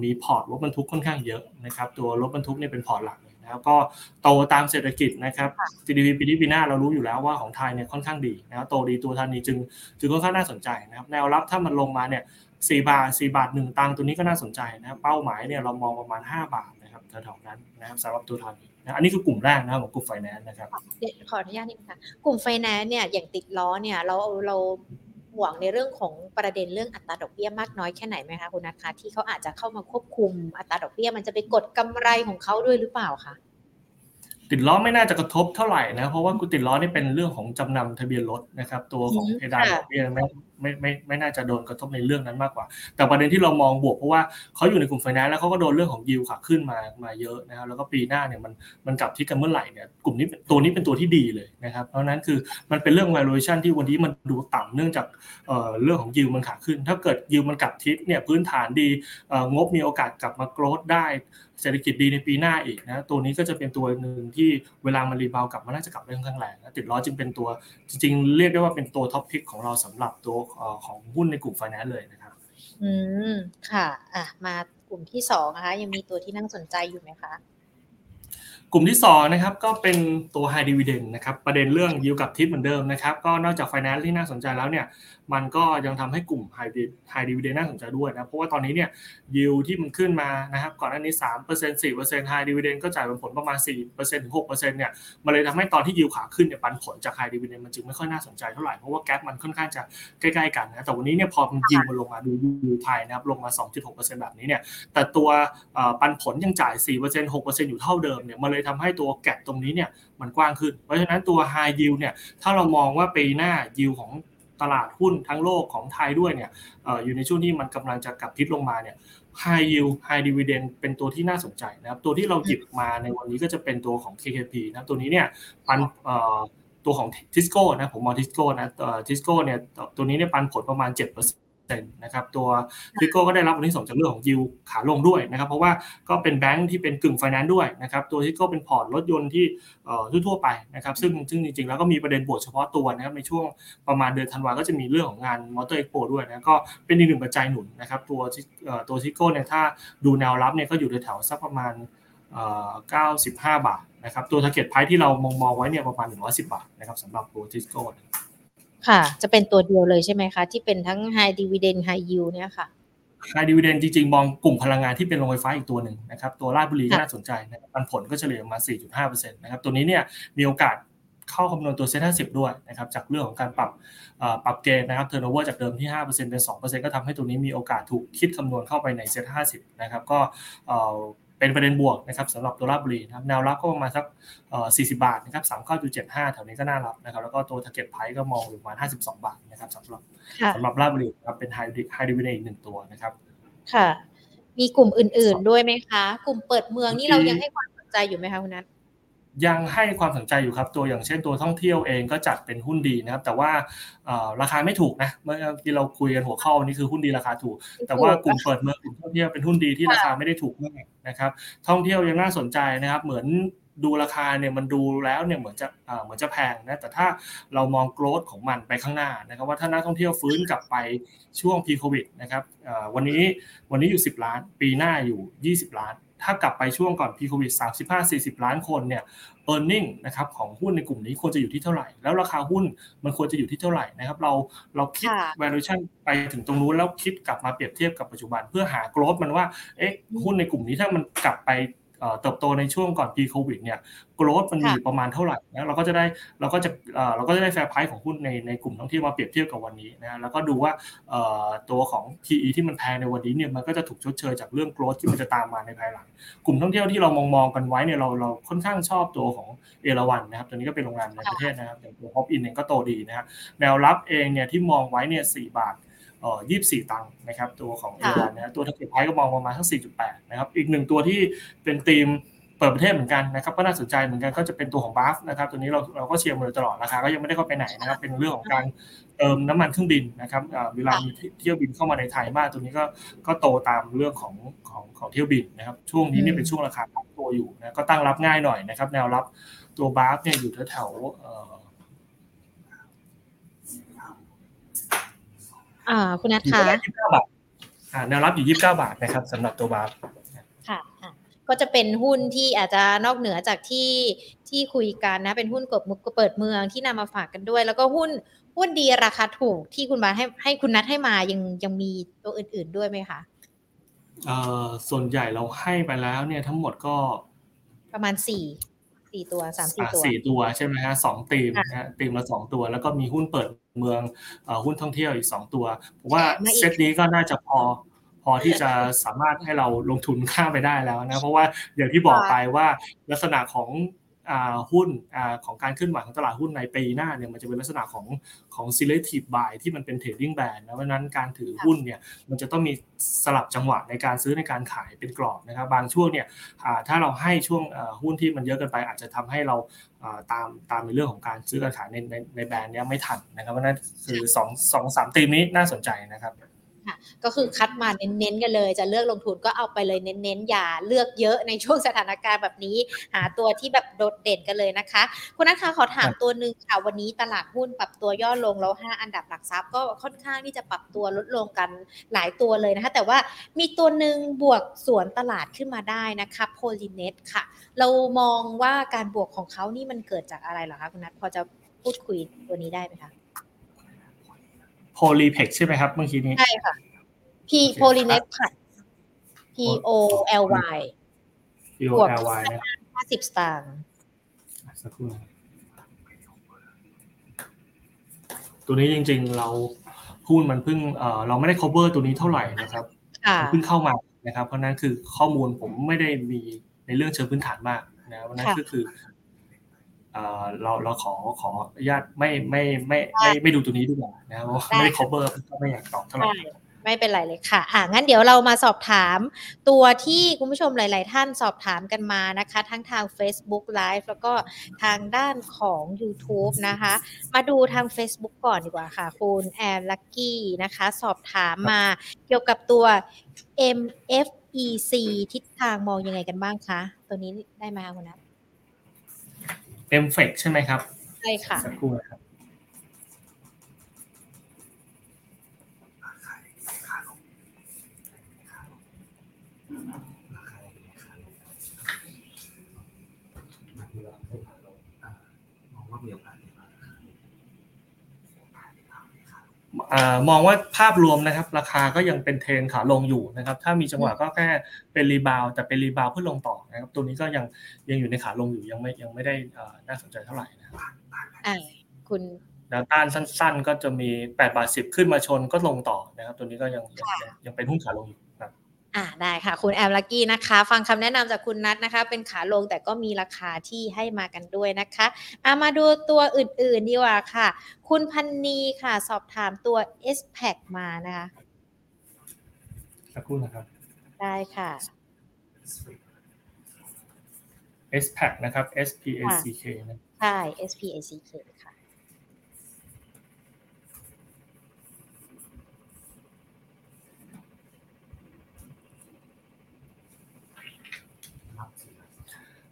มีพอร์ตรถบรรทุกค่อนข้างเยอะนะครับตัวรถบรรทุกเนี่ยเป็นพอร์ตหลัก นะครับก็โตตามเศรษฐกิจนะครับ GDP ปีนี้ปีหน้าเรารู้อยู่แล้วว่าของไทยเนี่ยค่อนข้างดีนะครับโตดีตัวทันนี้จึงจึงค่อนข้างน่าสนใจนะครับแนวรับถ้ามันลงมาเนี่ยสี่บาทสี่บาทหนึ่งตังตัวนี้ก็น่าสนใจนะครับเป้าหมายเนี่ยเรามองประมาณ 5 บาทนะครับแถวๆนั้นนะครับสำหรับตัวทันนี้นะอันนี้คือกลุ่มแรกนะครับของกลุ่มไฟแนนซ์นะครับขออนุญาตนิดค่ะกลุ่มไฟแนนซ์เนี่ยอย่างติดล้อเนี่ยเราเรา ห่วงในเรื่องของประเด็นเรื่องอัตราดอกเบี้ยมากน้อยแค่ไหนไหมคะคุณนัทคะที่เขาอาจจะเข้ามาควบคุมอัตราดอกเบี้ยมันจะไปกดกำไรของเขาด้วยหรือเปล่าคะติดล้อไม่น่าจะกระทบเท่าไหร่นะเพราะว่ากูติดล้อนี่เป็นเรื่องของจำนำทะเบียนรถนะครับ ตัวของเพดานดอกเบี้ยไม่ไม่ไม่ไม่น่าจะโดนกระทบในเรื่องนั้นมากกว่า แต่ประเด็นที่เรามองบวกเพราะว่าเขาอยู่ในกลุ่มไฟแนนซ์แล้วเขาก็โดนเรื่องของยิวขาขึ้นมามาเยอะนะครับแล้วก็ปีหน้าเนี่ยมันมันกลับทิศกันเมื่อไหร่เนี่ยกลุ่มนี้ตัวนี้เป็นตัวที่ดีเลยนะครับเพราะนั้นคือมันเป็นเรื่อง valuation ที่วันนี้มันดูต่ำเนื่องจากเอ่อเรื่องของยิวมันขาขึ้น ถ้าเกิดยิวมันกลับทิศเนี่ยพื้นฐานดีงบมีโอกาสกลับมา growth ได้เศรษฐกิจดีในปีหน้าอีกนะตัวนี้ก็จะเป็นตัวหนึ่งที่เวลามัน rebound กลับมันน่าจะกลับได้ค่อนข้างแรงนะติดล้อจึงเป็นตัวจริงๆ เรียกได้ว่าเป็นตัว top pick ของเราสำหรับตัวของหุ้นในกลุ่มไฟแนนซ์เลยนะครับ อืมค่ะอะมากลุ่มที่สองนะคะยังมีตัวที่น่าสนใจอยู่ไหมคะกลุ่มที่2นะครับก็เป็นตัว High Dividend นะครับประเด็นเรื่องยิวกับทิศเหมือนเดิมนะครับก็นอกจาก Finance ที่น่าสนใจแล้วเนี่ยมันก็ยังทำให้กลุ่ม High High Dividend น่าสนใจด้วยนะเพราะว่าตอนนี้เนี่ยยิวที่มันขึ้นมานะครับก่อนหน้านี้3% 4% High Dividend ก็จ่ายผลประมาณ4%ถึง6%เปอร์เซ็นต์เนี่ยมันเลยทำให้ตอนที่ยิวขาขึ้นเนี่ยปันผลจาก High Dividend มันจึงไม่ค่อยน่าสนใจเท่าไหร่เพราะว่าแก๊ปมันค่อนข้างจะใกล้ๆกันนะแต่วันนี้เนี่ยพอมันยิวมันลงมาดูยิวไทยนะครับลงมา2.6%แบบนี้เนี่ยแต่ตัวปันผลยังจ่าย4% 6%อยู่เท่าเดิมเนี่ยมันเลยทำให้ตัวแกตรงนี้เนี่ยมันกว้างขึ้น เพราะฉะนั้นตัว high yield เนี่ยถ้าเรามองว่าปีหน้า yield ของ ตลาดหุ้นทั้งโลกของไทยด้วยเนี่ยอยู่ในช่วงที่มันกำลังจะกลับทิศลงมาเนี่ย high yield high dividend เป็นตัวที่น่าสนใจนะครับ ตัวที่เราหยิบมาในวันนี้ก็จะเป็นตัวของ KKP นะตัวนี้เนี่ยปันตัวของทิสโก้นะผมมองทิสโก้นะทิสโก้เนี่ยตัวนี้เนี่ยปันผลประมาณ7% นะครับตัวทิสโก้ก็ได้รับผลที่ส่งจากเรื่องของยิวขาลงด้วยนะครับ เพราะว่าก็เป็นแบงค์ที่เป็นกึ่งไฟแนนซ์ด้วยนะครับตัวทิสโก้เป็นพอร์ตรถยนต์ที่ทั่วไปนะครับซึ่งซึ่งจริงๆ แล้วก็มีประเด็นบวกเฉพาะตัวนะครับในช่วงประมาณเดือนธันวาก็จะมีเรื่องของงาน Motor Expo ด้วยนะก็เป็นอีกหนึ่งปัจจัยหนุนนะครับตัวตัวทิสโก้เนี่ยถ้าดูแนวรับเนี่ยก็อยู่แถวสักประมาณ95 บาทนะครับตัว target price ที่เรามองมองไว้เนี่ยประมาณ 110 บาทนะครับสำหรับตัวทิสโก้ ค่ะ จะเป็นตัวเดียวเลยใช่ไหมคะ ที่เป็นทั้ง High Dividend High Yield เนี่ยค่ะ High Dividend จริงๆ มองกลุ่มพลังงานที่เป็นโรงไฟฟ้าอีกตัวหนึ่งนะครับ ตัวราชบุรีก็น่าสนใจนะครับปันผลก็เฉลี่ยมา 4.5%นะครับ ตัวนี้เนี่ยมีโอกาสเข้าคำนวณตัว SET50ด้วยนะครับจากเรื่องของการปรับปรับเกณฑ์นะครับ turnover จากเดิมที่ 5%เป็น 2%ก็ทำให้ตัวนี้มีโอกาสถูกคิดคำนวณเข้าไปในเซ็น50นะครับก็ เป็นประเด็นบวกนะครับสำหรับตัวราบุรีนะครับแนวรับก็ประมาณสัก40บาทนะครับ39.75แถวนี้ก็น่ารับนะครับแล้วก็ตัว target price ก็มองอยู่ประมาณ52บาทนะครับสำหรับสำหรับราบุรีครับเป็น high high dividend อีกหนึ่งตัวนะครับค่ะ มีกลุ่มอื่นๆด้วยไหมคะ กลุ่มเปิดเมืองนี่เรายังให้ความสนใจอยู่ไหมคะคุณนัท ยังให้ความสนใจอยู่ครับ ตัวอย่างเช่นตัวท่องเที่ยวเองก็จัดเป็นหุ้นดีนะครับ แต่ว่าราคาไม่ถูกนะเมื่อที่เราคุยกันหัวข้อนี้คือหุ้นดีราคาถูก แต่ว่ากลุ่มเปิดเมืองกลุ่มท่องเที่ยวเป็นหุ้นดีที่ราคาไม่ได้ถูกมากนะครับ ท่องเที่ยวยังน่าสนใจนะครับ เหมือนดูราคาเนี่ยมันดูแล้วเนี่ยเหมือนจะเหมือนจะแพงนะแต่ถ้าเรามองโกรดของมันไปข้างหน้านะครับว่าถ้านักท่องเที่ยวฟื้นกลับไปช่วงพีโควิดนะครับวันนี้วันนี้อยู่ 10 ล้าน ปีหน้าอยู่ 20 ล้าน ถ้ากลับไปช่วงก่อนพีโควิด35-40 ล้านคนเนี่ย e a r n i n g นะครับของหุ้นในกลุ่มนี้ควรจะอยู่ที่เท่าไหร่ แล้วราคาหุ้นมันควรจะอยู่ที่เท่าไหร่นะครับ เราเราคิด valuation ไปถึงตรงนู้นแล้วคิดกลับมาเปรียบเทียบกับปัจจุบัน เพื่อหา growth มันว่า เอ๊ะหุ้นในกลุ่มนี้ถ้ามันกลับไป เติบโตในช่วงก่อนปีโควิดเนี่ย growth มันมีประมาณเท่าไหร่นะเราก็จะได้เราก็จะเราก็จะได้ fair price ของหุ้นในในกลุ่มท่องเที่ยวมาเปรียบเทียบกับวันนี้นะแล้วก็ดูว่าตัวของ PE ที่มันแพงในวันนี้เนี่ยมันก็จะถูกชดเชยจากเรื่อง growth ที่มันจะตามมาในภายหลัง กลุ่มท่องเที่ยวที่เรามองมองกันไว้เนี่ยเราเราค่อนข้างชอบตัวของเอราวันนะครับตัวนี้ก็เป็นโรงแรมในประเทศนะครับอย่างตัว Hop Inn เองก็โตดีนะครับแนวรับเองเนี่ยที่มองไว้เนี่ยสี่บาท ยี่สิบสี่ตังค์นะครับ ตัวของเอราวันนะตัว target price ก็มองประมาณทั้งสี่จุดแปดนะครับ อีกหนึ่งตัวที่เป็นธีมเปิดประเทศเหมือนกันนะครับก็น่าสนใจเหมือนกันก็จะเป็นตัวของ BAFS นะครับตัวนี้เราเราก็เชียร์มาโดยตลอดราคาก็ยังไม่ได้เข้าไปไหนนะครับเป็นเรื่องของการเติมน้ำมันเครื่องบินนะครับเวลามีเที่ยวบินเข้ามาในไทยมากตัวนี้ก็ก็โตตามเรื่องของของของเที่ยวบินนะครับช่วงนี้เนี่ยเป็นช่วงราคาโตอยู่นะก็ตั้งรับง่ายหน่อยนะครับแนวรับตัวบัฟเนี่ยอยู่แถว อ่าคุณนัทคะยี่สิบเก้าบาทแนวรับอยู่ยี่สิบเก้าบาทนะครับสำหรับตัวบัฟค่ะก็จะเป็นหุ้นที่อาจจะนอกเหนือจากที่ที่คุยกันนะ เป็นหุ้นกบมุกเปิดเมืองที่นำมาฝากกันด้วย แล้วก็หุ้นหุ้นดีราคาถูกที่คุณบาให้ให้คุณนัดให้มายังยังมีตัวอื่น ๆด้วยไหมคะเอ่อส่วนใหญ่เราให้ไปแล้วเนี่ยทั้งหมดก็ประมาณสี่ สี่ตัวสามสี่ตัวสี่ตัวใช่ไหมฮะสองตีมนะฮะตีมละสองตัว แล้วก็มีหุ้นเปิดเมืองหุ้นท่องเที่ยวอีกสองตัวผมว่าเซตนี้ก็น่าจะพอพอที่จะสามารถให้เราลงทุนข้ามไปได้แล้วนะ เพราะว่าอย่างที่บอกไปว่าลักษณะของ หุ้นของการเคลื่อนไหวของตลาดหุ้นในปีหน้าเนี่ยมันจะเป็นลักษณะของของ selective buy ที่มันเป็น trading band นะเพราะนั้นการถือหุ้นเนี่ยมันจะต้องมีสลับจังหวะในการซื้อในการขายเป็นกรอบนะครับบางช่วงเนี่ยถ้าเราให้ช่วงหุ้นที่มันเยอะเกินไป อาจจะทำให้เราตามตามในเรื่องของการซื้อการขายในในในแบรนด์เนี้ไม่ทันนะครับเพราะนั้นคือสองสองสามตีมนี้น่าสนใจนะครับ ค่ะก็คือคัดมาเน้นๆกันเลย จะเลือกลงทุนก็เอาไปเลยเน้นๆอย่าเลือกเยอะในช่วงสถานการณ์แบบนี้ หาตัวที่แบบโดดเด่นกันเลยนะคะ คุณนัทคะขอถามตัวหนึ่งค่ะวันนี้ตลาดหุ้นปรับตัวย่อลงแล้ว 5 อันดับหลักทรัพย์ก็ค่อนข้างที่จะปรับตัวลดลงกันหลายตัวเลยนะคะ แต่ว่ามีตัวหนึ่งบวกสวนตลาดขึ้นมาได้นะคะโพลิเนตค่ะ เรามองว่าการบวกของเขานี่มันเกิดจากอะไรหรอคะคุณนัทพอจะพูดคุยตัวนี้ได้ไหมคะ โพลีเพกใช่ไหมครับ เมื่อกี้นี้ใช่ค่ะ P โพลีเน็ตค่ะ P O L Y P O L Y นะห้าสิบสตางค์สักครู่ตัวนี้จริง ๆ เราหุ้นมันเพิ่งเออเราไม่ได้ cover ตัวนี้เท่าไหร่นะครับเพิ่งเข้ามานะครับ เพราะนั้นคือข้อมูลผมไม่ได้มีในเรื่องเชิงพื้นฐานมากนะเพราะนั้นก็คือ เราเราขอขออนุญาตไม่ไม่ไม่ไม่ไม่ดูตัวนี้ดีกว่านะครับเพราะไม่ได้ cover ก็ไม่อยากตอบเท่าไหร่ไม่เป็นไรเลยค่ะ อ่างั้นเดี๋ยวเรามาสอบถามตัวที่คุณผู้ชมหลาย ๆ ท่านสอบถามกันมานะคะ ทั้งทาง Facebook Live แล้วก็ทางด้านของ YouTube นะคะ มาดูทาง Facebook ก่อนดีกว่าค่ะ คุณแอนลักกี้นะคะ สอบถามมาเกี่ยวกับตัว MFEC ทิศทางมองยังไงกันบ้างคะ ตัวนี้ได้ไหมคะคุณนัท m f e c ใช่ไหมครับ ใช่ค่ะ สักครู่นะครับ มองว่าภาพรวมนะครับ ราคาก็ยังเป็นเทรนขาลงอยู่นะครับ ถ้ามีจังหวะก็แค่เป็นรีบาวแต่เป็นรีบาวเพื่อลงต่อนะครับ ตัวนี้ก็ยังยังอยู่ในขาลงอยู่ยังไม่ยังไม่ได้น่าสนใจเท่าไหร่นะครับคุณแนวต้านสั้น ๆ ก็จะมี8บาท10 ขึ้นมาชนก็ลงต่อนะครับ ตัวนี้ก็ยังยังเป็นหุ้นขาลงอยู่ อ่าได้ค่ะ คุณแอมลักกี้นะคะ ฟังคำแนะนำจากคุณนัทนะคะ เป็นขาลงแต่ก็มีราคาที่ให้มากันด้วยนะคะอามาดูตัวอื่นๆดีกว่าค่ะ คุณพันนีค่ะ สอบถามตัว s p a c มานะคะสักครู่นะครับ ได้ค่ะ s p a c นะครับ S P A C K นะใช่ S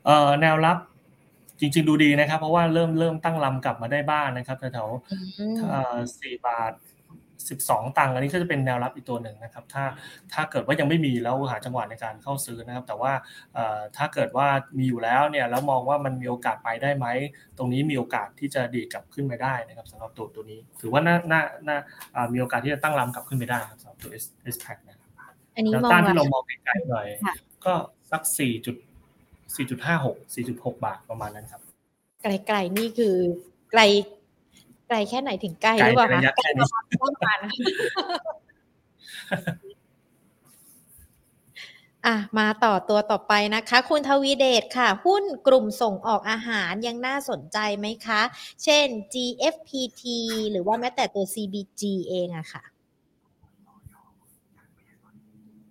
P A C K ค่ะแนวรับจริง ๆ ดูดีนะครับ เพราะว่าเริ่มเริ่มตั้งลำกลับมาได้บ้างนะครับแถวๆสี่บาทสิบสองตังค์อันนี้ก็จะเป็นแนวรับอีกตัวหนึ่งนะครับ ถ้าถ้าเกิดว่ายังไม่มีแล้วหาจังหวะในการเข้าซื้อนะครับ แต่ว่าถ้าเกิดว่ามีอยู่แล้วเนี่ยแล้วมองว่ามันมีโอกาสไปได้ไหมตรงนี้มีโอกาสที่จะดีกลับขึ้นไปได้นะครับสำหรับตัวตัวนี้ ถือว่าน่าน่าน่ามีโอกาสที่จะตั้งลำกลับขึ้นไปได้ครับสำหรับตัว S S Pack นะครับแนวต้านที่เรามองไกลๆหน่อย ก็สักสี่จุด 4.56 4.6 บาทประมาณนั้นครับ ไกลๆนี่คือไกล ไกลแค่ไหนถึงใกล้หรือเปล่าคะใกล้ประมาณต้นกันอะมาต่อตัวต่อไปนะคะ คุณทวีเดชค่ะ หุ้นกลุ่มส่งออกอาหารยังน่าสนใจไหมคะ เช่น GFPT หรือว่าแม้แต่ตัว CBG เองอะค่ะ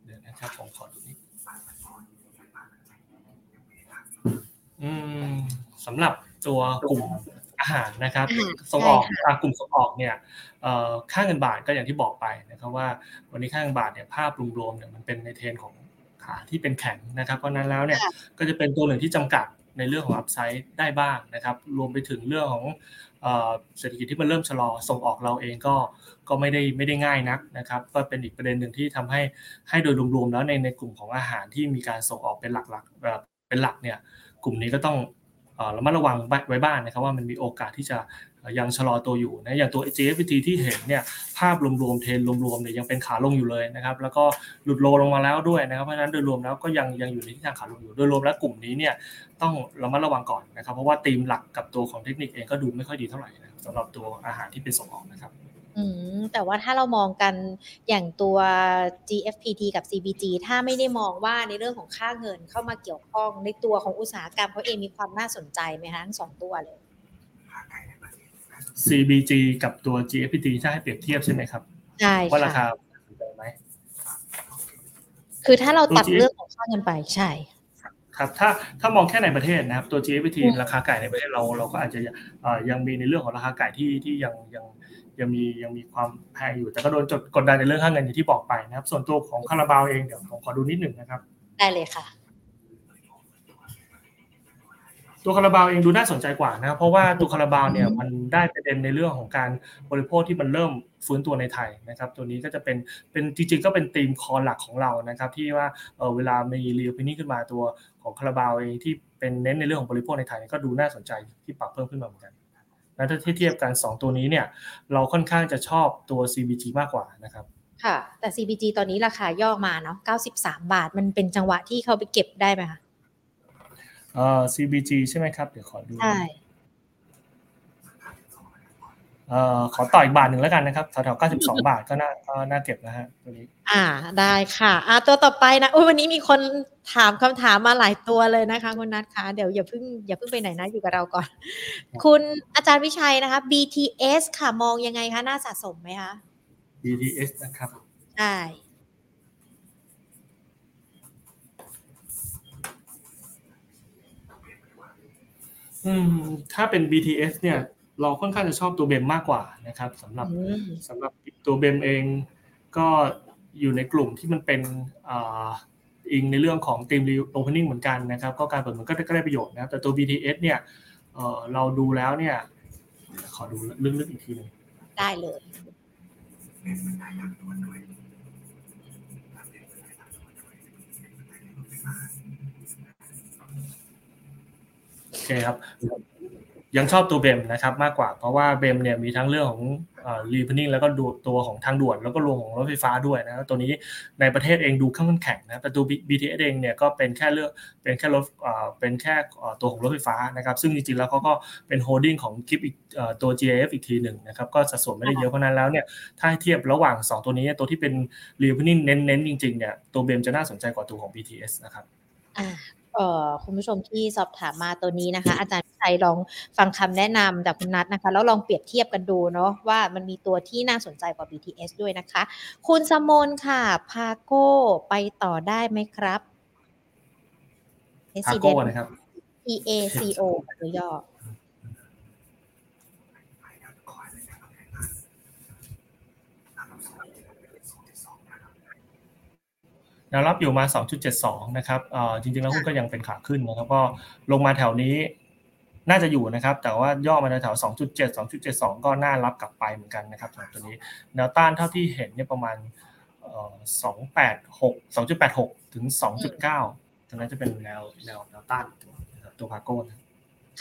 เดี๋ยวนะครับผมขอ สำหรับตัวกลุ่มอาหารนะครับส่งออกกลุ่มส่งออกเนี่ยค่าเงินบาทก็อย่างที่บอกไปนะครับว่าวันนี้ค่าเงินบาทเนี่ยภาพรวมๆเนี่ยมันเป็นในเทรนของขาที่เป็นแข็งนะครับเพราะนั้นแล้วเนี่ยก็จะเป็นตัวหนึ่งที่จำกัดในเรื่องของอัพไซด์ได้บ้างนะครับ รวมไปถึงเรื่องของเศรษฐกิจที่มันเริ่มชะลอส่งออกเราเองก็ก็ไม่ได้ไม่ได้ง่ายนักนะครับ ก็เป็นอีกประเด็นหนึ่งที่ทำให้ให้โดยรวมๆแล้วในในกลุ่มของอาหารที่มีการส่งออกเป็นหลักๆเป็นหลักเนี่ย กลุ่มนี้ก็ต้องระมัดระวังไว้บ้างนะครับว่ามันมีโอกาสที่จะยังชะลอตัวอยู่นะอย่างตัว GFT ที่เห็นเนี่ยภาพรวมๆเทรนรวมๆเนี่ยยังเป็นขาลงอยู่เลยนะครับแล้วก็หลุดโลลงมาแล้วด้วยนะครับเพราะฉะนั้นโดยรวมแล้วก็ยังยังอยู่ในทิศทางขาลงอยู่โดยรวมแล้วกลุ่มนี้เนี่ยต้องระมัดระวังก่อนนะครับเพราะว่าธีมหลักกับตัวของเทคนิคเองก็ดูไม่ค่อยดีเท่าไหร่นะสำหรับตัวอาหารที่เป็นส่งออกนะครับ อืมแต่ว่าถ้าเรามองกันอย่างตัว GFPT กับ CBG ถ้าไม่ได้มองว่าในเรื่องของค่าเงินเข้ามาเกี่ยวข้องในตัวของอุตสาหกรรมเขาเองมีความน่าสนใจไหมคะทั้งสองตัวเลย CBG กับตัว GFPT ถ้าให้เปรียบเทียบใช่ไหมครับใช่ว่าราคาค่ะสนใจไหมคือถ้าเราตัดตัว GF เรื่องของค่าเงินไปใช่ครับถ้าถ้ามองแค่ในประเทศนะครับตัว GPT อืมราคาไก่ในประเทศเราเราก็อาจจะเอ่อยังมีในเรื่องของราคาไก่ที่ที่ยังยัง ยังมียังมีความแพงอยู่ แต่ก็โดนจดกดดันในเรื่องค่าเงินอย่างที่บอกไปนะครับ ส่วนตัวของคาราบาวเองเดี๋ยวผมขอดูนิดหนึ่งนะครับ ได้เลยค่ะ ตัวคาราบาวเองดูน่าสนใจกว่านะครับเพราะว่าตัวคาราบาวเนี่ยอืมมันได้ประเด็นในเรื่องของการบริโภคที่มันเริ่มฟื้นตัวในไทยนะครับ ตัวนี้ก็จะเป็นเป็นจริงๆก็เป็นธีมคอหลักของเรานะครับ ที่ว่าเออเวลามีรีวินี่ขึ้นมาตัวของคาราบาวเองที่เป็นเน้นในเรื่องของบริโภคในไทยก็ดูน่าสนใจที่ปรับเพิ่มขึ้นมาเหมือนกัน แล้วถ้าเทียบกันสองตัวนี้เนี่ย เราค่อนข้างจะชอบตัว CBG มากกว่านะครับ ค่ะ แต่ CBG ตอนนี้ราคาย่อมาเนาะ93 บาท มันเป็นจังหวะที่เขาไปเก็บได้ไหมคะเอ่อ CBG ใช่ไหมครับ เดี๋ยวขอดู ใช่เอ่อขอต่ออีกบาทหนึ่งแล้วกันนะครับแถวๆ92บาทก็น่าก็น่าเก็บนะฮะตัวนี้อ่าได้ค่ะอ่าตัวต่อไปนะอุ้ยวันนี้มีคนถามคำถามมาหลายตัวเลยนะคะคุณนัทคะเดี๋ยวอย่าเพิ่งอย่าเพิ่งไปไหนนะอยู่กับเราก่อน คุณอาจารย์วิชัยนะคะ BTS ค่ะมองยังไงคะน่าสะสมไหมคะ BTS นะครับใช่อืมถ้าเป็น BTS เนี่ย เราค่อนข้างจะชอบตัวเบมมากกว่านะครับสำหรับอืมสำหรับตัวเบมเองก็อยู่ในกลุ่มที่มันเป็นอ่าอิงในเรื่องของทีมรีโอเพนนิ่งเหมือนกันนะครับ ก็การเปิดมันก็ได้ก็ได้ประโยชน์นะครับแต่ตัว BTS เนี่ยเอ่อเราดูแล้วเนี่ย ขอดูลึกๆอีกทีหนึงได้เลยโอเคครับ ยังชอบตัว BEM นะครับมากกว่าเพราะว่า BEM เนี่ยมีทั้งเรื่องของ reopening แล้วก็ดูตัวของทางด่วน แล้วก็รวมของรถไฟฟ้าด้วยนะตัวนี้ในประเทศเองดูข้างแข็งนะแต่ตัว BTS เองเนี่ยก็เป็นแค่เรื่องเป็นแค่รถเป็นแค่ตัวของรถไฟฟ้านะครับซึ่งจริงๆแล้วเขาก็เป็นโฮดดิ้งของคลิปอีกตัว GAF อีกทีหนึ่งนะครับก็สัดส่วนไม่ได้เยอะเพราะนั้นแล้วเนี่ยถ้าเทียบระหว่าง 2 ตัวนี้ตัวที่เป็น reopening เน้นๆจริงๆเนี่ยตัว BEM จะน่าสนใจกว่าตัวของ BTS นะครับ คุณผู้ชมที่สอบถามมาตัวนี้นะคะ อาจารย์วิชัยลองฟังคำแนะนำจากคุณนัทนะคะ แล้วลองเปรียบเทียบกันดูเนาะว่ามันมีตัวที่น่าสนใจกว่า BTS ด้วยนะคะ คุณสมนค่ะ พาโก้ไปต่อได้ไหมครับพาโก้นะครับ P A C O ตัวย่อ แนวรับอยู่มา 2.72 นะครับเอ่อจริงๆ แล้วหุ้นก็ยังเป็นขาขึ้นนะครับ ก็ลงมาแถวนี้น่าจะอยู่นะครับ แต่ว่าย่อมาแถวๆ2.7 2.72 ก็น่ารับกลับไปเหมือนกันนะครับสำหรับตัวนี้ แนวต้านเท่าที่เห็นเนี่ยประมาณเอ่อ286 2.86 ถึง 2.9ตรงนั้นจะเป็นแนวแนวแนวต้านนะครับตัวพาโก้นะ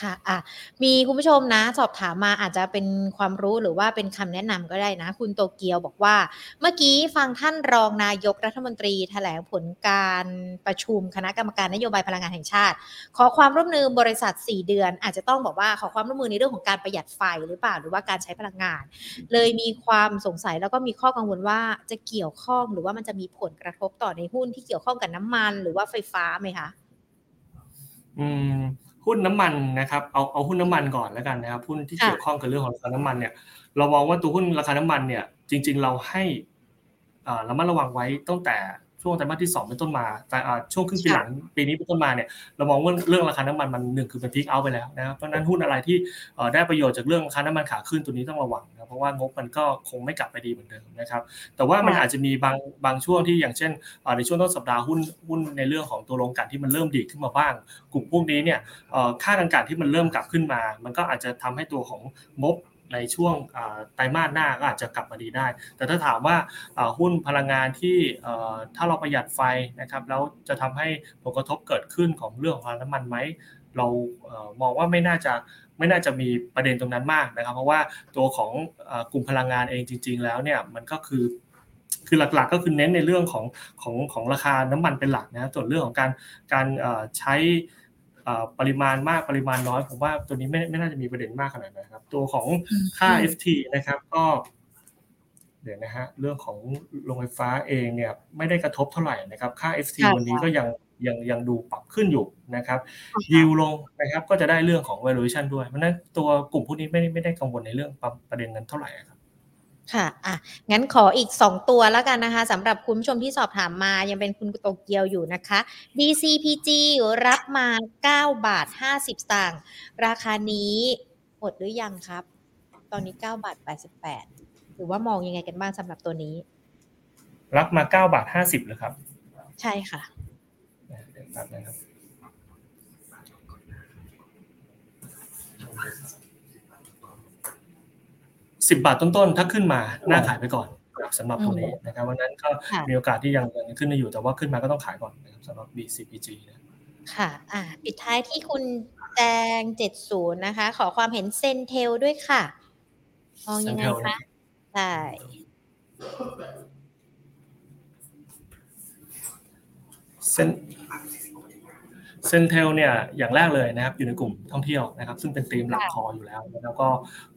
ค่ะอะมีคุณผู้ชมนะ สอบถามมาอาจจะเป็นความรู้หรือว่าเป็นคำแนะนำก็ได้นะ คุณโตเกียวบอกว่า เมื่อกี้ฟังท่านรองนายกรัฐมนตรีแถลงผลการประชุมคณะกรรมการนโยบายพลังงานแห่งชาติ ขอความร่วมมือบริษัท 4 เดือน อาจจะต้องบอกว่าขอความร่วมมือในเรื่องของการประหยัดไฟหรือเปล่าหรือว่าการใช้พลังงาน เลยมีความสงสัยแล้วก็มีข้อกังวลว่าจะเกี่ยวข้องหรือว่ามันจะมีผลกระทบต่อในหุ้นที่เกี่ยวข้องกับน้ำมัน หรือว่าไฟฟ้าไหมคะอืม หุ้นน้ำมันนะครับเอาเอาหุ้นน้ำมันก่อนแล้วกันนะครับหุ้นที่ค่ะเกี่ยวข้องกับเรื่องของราคาน้ำมันเนี่ยเรามองว่าตัวหุ้นราคาน้ำมันเนี่ยจริง ๆ เราให้อ่าระมัดระวังไว้ตั้งแต่ ช่วงไตรมาสที่สองเป็นต้นมาแต่อ่าช่วงครึ่งปีหลังปีนี้เป็นต้นมาเนี่ยเรามองว่าเรื่องราคาน้ำมันมันหนึ่งคือเป็นพีคเอาไปแล้วนะครับเพราะฉะนั้นหุ้นอะไรที่เอ่อได้ประโยชน์จากเรื่องราคาน้ำมันขาขึ้นตัวนี้ต้องระวังนะเพราะว่างบมันก็คงไม่กลับไปดีเหมือนเดิมนะครับแต่ว่ามันค่ะอาจจะมีบางบางช่วงที่อย่างเช่นเอ่อในช่วงต้นสัปดาห์หุ้นหุ้นในเรื่องของตัวโรงกลั่นที่มันเริ่มดีขึ้นมาบ้าง กลุ่มพวกนี้เนี่ยเอ่อค่าทางการที่มันเริ่มกลับขึ้นมา มันก็อาจจะทำให้ตัวของงบ ในช่วงไตรมาสหน้าก็อาจจะกลับมาดีได้ แต่ถ้าถามว่าหุ้นพลังงานที่ถ้าเราประหยัดไฟนะครับแล้วจะทำให้ผลกระทบเกิดขึ้นของเรื่องของราคาน้ำมันไหมเรามองว่าไม่น่าจะไม่น่าจะมีประเด็นตรงนั้นมากนะครับ เพราะว่าตัวของกลุ่มพลังงานเองจริง ๆ แล้วเนี่ยมันก็คือคือหลักๆก็คือเน้นในเรื่องของของของราคาน้ำมันเป็นหลักนะส่วนเรื่องของการการใช้ ปริมาณมากปริมาณน้อยผมว่าตัวนี้ไม่ไม่น่าจะมีประเด็นมากขนาดนั้นครับ ตัวของค่า FT นะครับ ก็เดี๋ยวนะฮะเรื่องของโรงไฟฟ้าเองเนี่ยไม่ได้กระทบเท่าไหร่นะครับ ค่า FT วันนี้ก็ยังยังยังดูปรับขึ้นอยู่นะครับยิวลงนะครับก็จะได้เรื่องของ valuation ด้วยเพราะนั้นตัวกลุ่มพวกนี้ไม่ได้ไม่ได้กังวลในเรื่องประเด็นนั้นเท่าไหร่ครับ ค่ะ อะ งั้นขออีก 2 ตัวแล้วกันนะคะสำหรับคุณผู้ชมที่สอบถามมายังเป็นคุณโตเกียวอยู่นะคะ DCPG รับมา 9 บาท 50สตางค์ราคานี้หมดหรือยังครับ ตอนนี้ 9 บาท 88 หรือว่ามองยังไงกันบ้างสำหรับตัวนี้ รับมา 9 บาท 50เลยครับ ใช่ค่ะเดี๋ยวตัดนะครับ สิบบาทต้นๆ ถ้าขึ้นมาหน้าขายไปก่อนสำหรับตัวนี้นะครับวันนั้นก็มีโอกาสที่ยังยังขึ้นอยู่แต่ว่าขึ้นมาก็ต้องขายก่อนนะครับสำหรับ BCPG นะค่ะอ่าปิดท้ายที่คุณแดงเจ็ดศูนย์นะคะ ขอความเห็นเซนเทลด้วยค่ะมองยังไงคะใช่เส้น เซนเทลเนี่ยอย่างแรกเลยนะครับอยู่ในกลุ่มท่องเที่ยวนะครับ ซึ่งเป็นธีมหลักคออยู่แล้ว แล้วก็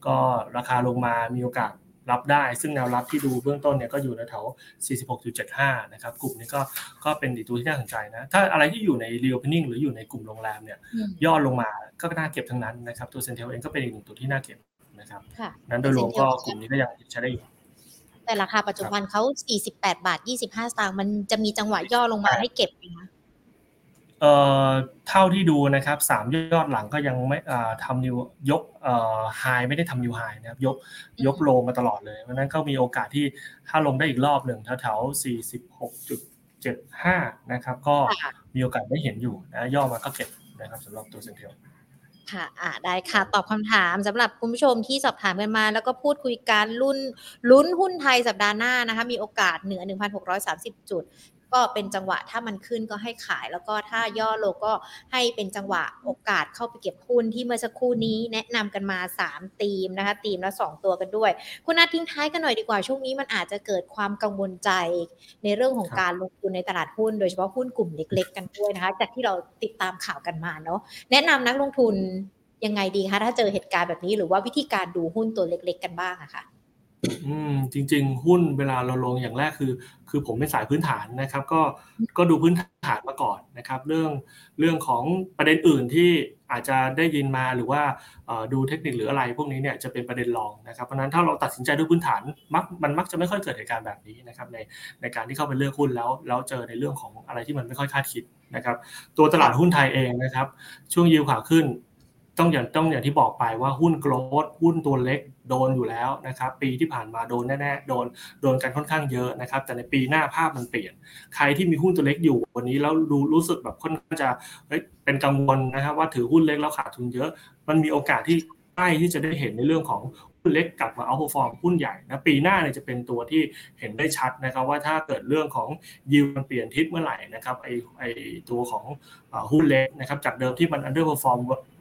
ก็ราคาลงมามีโอกาสรับได้ ซึ่งแนวรับที่ดูเบื้องต้นเนี่ยก็อยู่ในแถว 46.75 นะครับ กลุ่มนี้ก็ก็เป็นอีกตัวที่น่าสนใจนะ ถ้าอะไรที่อยู่ใน reopening หรืออยู่ในกลุ่มโรงแรมเนี่ยย่อลงมาก็น่าเก็บทั้งนั้นนะครับ ตัวเซนเทลเองก็เป็นอีกหนึ่งตัวที่น่าเก็บนะครับนั้นโดยรวมก็กลุ่มนี้ก็ยังใช้ได้อยู่แต่ราคาปัจจุบันเขา48 บาท 25 สตางค์มันจะมีจังหวะย่อลงมาให้เก็บไหมคะ เอ่อเท่าที่ดูนะครับสามยอดหลังก็ยังไม่อ่าทำนิวยกเอ่อไฮไม่ได้ทำนิวไฮนะครับยกยกโลมาตลอดเลยเพราะนั้นก็มีโอกาสที่ถ้าลงได้อีกรอบหนึ่งแถวๆสี่สิบหกจุดเจ็ดห้านะครับ ก็มีโอกาสได้เห็นอยู่นะย่อมาก็เก็บนะครับสำหรับตัวเซ็นเทลค่ะอ่าได้ค่ะ ตอบคำถามสำหรับคุณผู้ชมที่สอบถามกันมา แล้วก็พูดคุยกันรุ่นลุ้นหุ้นไทยสัปดาห์หน้านะคะ มีโอกาสเหนือ 1,630 จุด ก็เป็นจังหวะถ้ามันขึ้นก็ให้ขาย แล้วก็ถ้าย่อลงก็ให้เป็นจังหวะโอกาสเข้าไปเก็บหุ้นที่เมื่อสักครู่นี้แนะนำกันมา3ธีมนะคะธีมละ2ตัวกันด้วย คุณนัททิ้งท้ายกันหน่อยดีกว่าช่วงนี้มันอาจจะเกิดความกังวลใจในเรื่องของการลงทุนในตลาดหุ้น โดยเฉพาะหุ้นกลุ่มเล็ก ๆ กันด้วยนะคะ จากที่เราติดตามข่าวกันมาเนาะแนะนำนักลงทุนยังไงดีคะถ้าเจอเหตุการณ์แบบนี้หรือว่าวิธีการดูหุ้นตัวเล็ก ๆ กันบ้างอะคะ่ะ อืมจริง ๆ หุ้นเวลาเราลงอย่างแรกคือ คือผมเป็นสายพื้นฐานนะครับ ก็ก็ดูพื้นฐานมาก่อนนะครับ เรื่องเรื่องของประเด็นอื่นที่อาจจะได้ยินมาหรือว่าดูเทคนิคหรืออะไร พวกนี้เนี่ยจะเป็นประเด็นรองนะครับเพราะนั้นถ้าเราตัดสินใจด้วยพื้นฐานมักมันมักจะไม่ค่อยเกิดเหตุการณ์แบบนี้นะครับในในการที่เข้าไปเลือกหุ้นแล้วแล้วเจอในเรื่องของอะไรที่มันไม่ค่อยคาดคิดนะครับ ตัวตลาดหุ้นไทยเองนะครับ ช่วงยิวขาขึ้นต้องอย่างต้องอย่างที่บอกไปว่าหุ้นโกลดหุ้นตัวเล็ก โดนอยู่แล้วนะครับ ปีที่ผ่านมาโดนแน่ๆโดนโดนกันค่อนข้างเยอะนะครับ แต่ในปีหน้าภาพมันเปลี่ยน ใครที่มีหุ้นตัวเล็กอยู่วันนี้แล้วดูรู้สึกแบบค่อนข้างจะเฮ้ยเป็นกังวลนะครับ ว่าถือหุ้นเล็กแล้วขาดทุนเยอะ มันมีโอกาสที่ใกล้ที่จะได้เห็นในเรื่องของ เล็กกลับมาเอาฟอร์มหุ้นใหญ่นะปีหน้าเนี่ยจะเป็นตัวที่เห็นได้ชัดนะครับว่าถ้าเกิดเรื่องของยิวมันเปลี่ยนทิศเมื่อไหร่นะครับไอไอตัวของหุ้นเล็กนะครับจากเดิมที่มัน underperform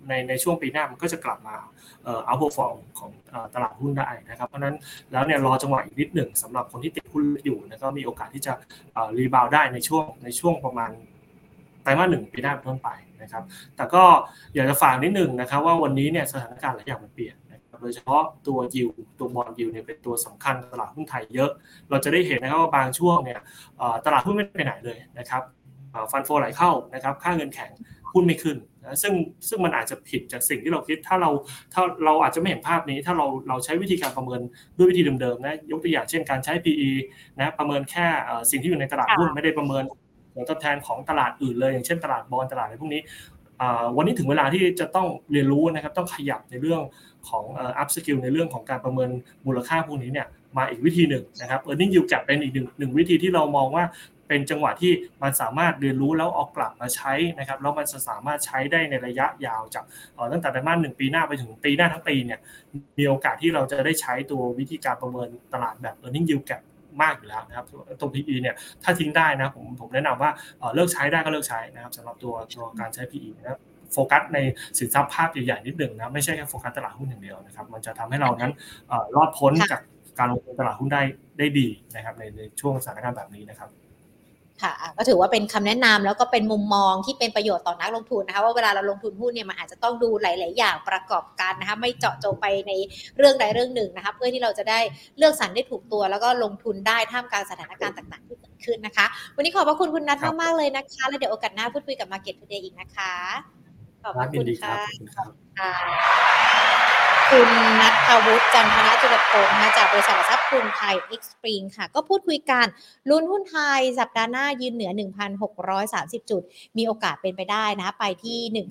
ในในช่วงปีหน้ามันก็จะกลับมาเอ่อ outperform ของตลาดหุ้นได้นะครับ เพราะนั้นแล้วเนี่ยรอจังหวะอีกนิดหนึ่งสำหรับคนที่ติดหุ้นอยู่นะก็มีโอกาสที่จะ rebound ได้ในช่วงในช่วงประมาณไตรมาสหนึ่งปีหน้าเป็นต้นไปนะครับ แต่ก็อยากจะฝากนิดหนึ่งนะครับว่าวันนี้เนี่ยสถานการณ์หลายอย่างมันเปลี่ยน โดยเฉพาะตัวยิวตัวบอลยิวเนี่ยเป็นตัวสำคัญตลาดหุ้นไทยเยอะ เราจะได้เห็นนะครับว่าบางช่วงเนี่ยตลาดหุ้นไม่ไปไหนเลยนะครับฟันโฟไหลเข้านะครับค่าเงินแข็งหุ้นไม่ขึ้นนะซึ่งซึ่งมันอาจจะผิดจากสิ่งที่เราคิดถ้าเราถ้าเราอาจจะไม่เห็นภาพนี้ ถ้าเราเราใช้วิธีการประเมินด้วยวิธีเดิมๆนะยกตัวอย่างเช่นการใช้ PE นะประเมินแค่สิ่งที่อยู่ในตลาดหุ้นไม่ได้ประเมินผลตอบแทนของตลาดอื่นเลย อย่างเช่นตลาดบอลตลาดอะไรพวกนี้ วันนี้ถึงเวลาที่จะต้องเรียนรู้นะครับต้องขยับในเรื่องของ upskill ในเรื่องของการประเมินมูลค่าพวกนี้เนี่ยมาอีกวิธีหนึ่งนะครับ earning yield gap เป็นอีกหนึ่งหนึ่งวิธีที่เรามองว่าเป็นจังหวะที่มันสามารถเรียนรู้แล้วเอากลับมาใช้นะครับแล้วมันจะสามารถใช้ได้ในระยะยาวจากตั้งแต่ไตรมาสหนึ่งปีหน้าไปถึงปีหน้าทั้งปีเนี่ยมีโอกาสที่เราจะได้ใช้ตัววิธีการประเมินตลาดแบบ earning yield gap มากอยู่แล้วนะครับตัว PE เนี่ยถ้าทิ้งได้นะผมผมแนะนำว่าเลิกใช้ได้ก็เลิกใช้นะครับสำหรับตัวตัวการใช้ PE นะครับโฟกัสในสินทรัพย์ภาพใหญ่ๆนิดหนึ่งนะไม่ใช่แค่โฟกัสตลาดหุ้นอย่างเดียวนะครับมันจะทำให้เรานั้นรอดพ้นจากการลงทุนตลาดหุ้นได้ได้ดีนะครับในในช่วงสถานการณ์แบบนี้นะครับ ค่ะก็ถือว่าเป็นคำแนะนำแล้วก็เป็นมุมมองที่เป็นประโยชน์ต่อนักลงทุนนะคะว่าเวลาเราลงทุนหุ้นเนี่ยมันอาจจะต้องดูหลาย ๆ อย่างประกอบกันนะคะไม่เจาะจงไปในเรื่องใดเรื่องหนึ่งนะคะเพื่อที่เราจะได้เลือกสรรได้ถูกตัว แล้วก็ลงทุนได้ท่ามกลางสถานการณ์ต่างๆที่เกิดขึ้นนะคะ วันนี้ขอบพระคุณคุณนัทมากๆเลยนะคะ แล้วเดี๋ยวโอกาสหน้าพูดคุยกับ Market Today อีกนะคะขอบพระคุณค่ะ คุณนัทวุฒิจันทรจุลพงศ์มาจากบริษัททรัพย์กรุงไทยเอ็กซ์ปริงค่ะ ก็พูดคุยกันลุ้นหุ้นไทยสัปดาห์หน้ายืนเหนือ 1,630 จุด มีโอกาสเป็นไปได้นะ ไปที่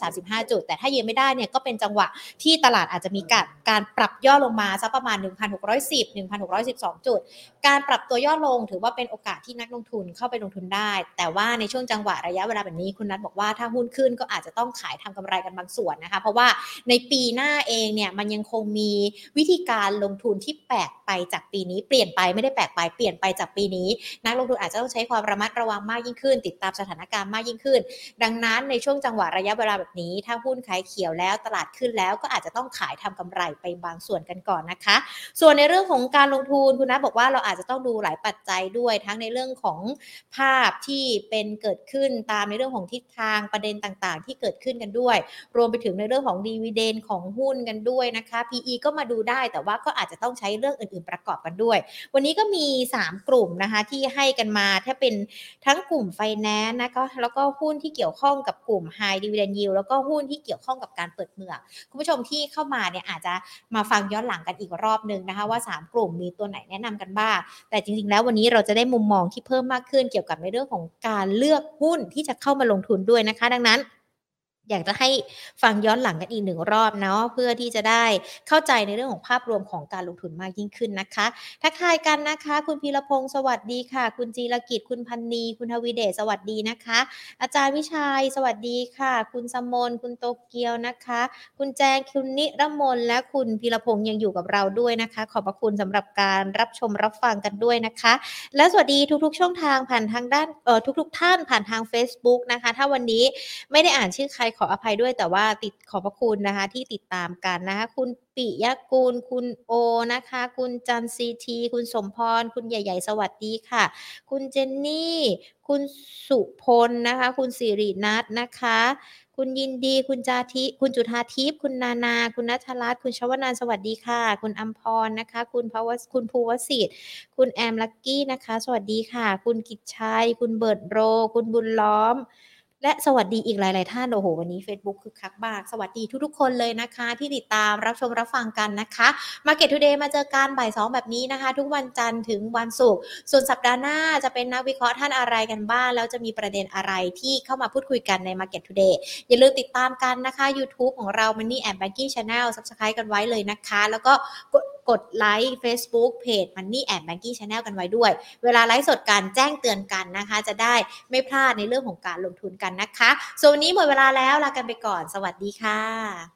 1,635 จุด แต่ถ้ายืนไม่ได้เนี่ยก็เป็นจังหวะที่ตลาดอาจจะมีการการปรับย่อลงมาสักประมาณ 1,610 1,612 จุด การปรับตัวย่อลงถือว่าเป็นโอกาสที่นักลงทุนเข้าไปลงทุนได้ แต่ว่าในช่วงจังหวะระยะเวลาแบบนี้คุณนัทบอกว่าถ้าหุ้นขึ้นก็อาจจะต้องขายทำกำไรกันบางส่วนนะคะเพราะว่าในปีหน้าเองเนี่ยมันยังคงมีวิธีการลงทุนที่แปลกไปจากปีนี้ เปลี่ยนไปไม่ได้แปลกไปเปลี่ยนไปจากปีนี้ นักลงทุนอาจจะต้องใช้ความระมัดระวังมากยิ่งขึ้น ติดตามสถานการณ์มากยิ่งขึ้น ดังนั้นในช่วงจังหวะระยะเวลาแบบนี้ ถ้าหุ้นขายเขียวแล้วตลาดขึ้นแล้วก็อาจจะต้องขายทำกำไรไปบางส่วนกันก่อนนะคะ ส่วนในเรื่องของการลงทุนคุณนัทบอกว่าเราอาจจะต้องดูหลายปัจจัยด้วยทั้งในเรื่องของภาพที่เป็นเกิดขึ้นตามในเรื่องของทิศทางประเด็นต่างๆ ที่เกิดขึ้นกันด้วย รวมไปถึงในเรื่องของดีเวเดนของหุ้นกันด้วย้วยนะคะ PE ก็มาดูได้แต่ว่าก็อาจจะต้องใช้เรื่องอื่นๆประกอบกันด้วย วันนี้ก็มี 3 กลุ่มนะคะที่ให้กันมาถ้าเป็นทั้งกลุ่มไฟแนนซ์นะคะแล้วก็หุ้นที่เกี่ยวข้องกับกลุ่ม High Dividend Yield แล้วก็หุ้นที่เกี่ยวข้องกับการเปิดเมืองคุณผู้ชมที่เข้ามาเนี่ยอาจจะมาฟังย้อนหลังกันอีกรอบหนึ่งนะคะว่า 3 กลุ่มมีตัวไหนแนะนำกันบ้าง แต่จริงๆ แล้ววันนี้เราจะได้มุมมองที่เพิ่มมากขึ้นเกี่ยวกับในเรื่องของการเลือกหุ้นที่จะเข้ามาลงทุนด้วยนะคะ ดังนั้น อยากจะให้ฟังย้อนหลังกันอีกหนึ่งรอบเนาะเพื่อที่จะได้เข้าใจในเรื่องของภาพรวมของการลงทุนมากยิ่งขึ้นนะคะ ทักทายกันนะคะ คุณพีรพงศ์สวัสดีค่ะ คุณจีรกิจคุณพันนี คุณทวีเดชสวัสดีนะคะ อาจารย์วิชัยสวัสดีค่ะ คุณสมนคุณโตเกียวนะคะ คุณแจงคุณนิรมนและคุณพีรพงศ์ยังอยู่กับเราด้วยนะคะ ขอบพระคุณสำหรับการรับชมรับฟังกันด้วยนะคะ และสวัสดีทุก ๆ ช่องทางผ่านทางด้านเอ่อทุก ๆ ท่านผ่านทาง Facebook นะคะ ถ้าวันนี้ไม่ได้อ่านชื่อใครขออภัยด้วยแต่ว่าติดขอบพระคุณนะคะ ที่ติดตามกันนะคะ คุณปิยกูล คุณโอนะคะ คุณจันซีที คุณสมพร คุณใหญ่ ๆ สวัสดีค่ะ คุณเจนนี่ คุณสุพลนะคะ คุณสิรินัทนะคะ คุณยินดี คุณจาทิ คุณจุธาทิพย์ คุณนานา คุณนัทรัตน์คุณชวนานสวัสดีค่ะ คุณอัมพรนะคะ คุณภวสคุณภูวสิทธิ์ คุณแอมลักกี้นะคะ สวัสดีค่ะ คุณกิจชัย คุณเบิร์ดโร คุณบุญล้อม และสวัสดีอีกหลาย ๆ ท่าน โอ้โห วันนี้ Facebook คึกคักมาก สวัสดีทุก ๆ คนเลยนะคะ ที่ติดตามรับชมรับฟังกันนะคะ Market Today มาเจอกันบ่าย2แบบนี้นะคะ ทุกวันจันทร์ถึงวันศุกร์ส่วนสัปดาห์หน้าจะเป็นนักวิเคราะห์ท่านอะไรกันบ้าง แล้วจะมีประเด็นอะไรที่เข้ามาพูดคุยกันใน Market Today อย่าลืมติดตามกันนะคะ YouTube ของเรา Money and Banking Channel Subscribe กันไว้เลยนะคะ แล้วก็กด กดไลค์ Facebook Page Money and Banking Channel กันไว้ด้วย เวลาไลฟ์สดการแจ้งเตือนกันนะคะ จะได้ไม่พลาดในเรื่องของการลงทุนกันนะคะส่วนวันนี้หมดเวลาแล้วลากันไปก่อน สวัสดีค่ะ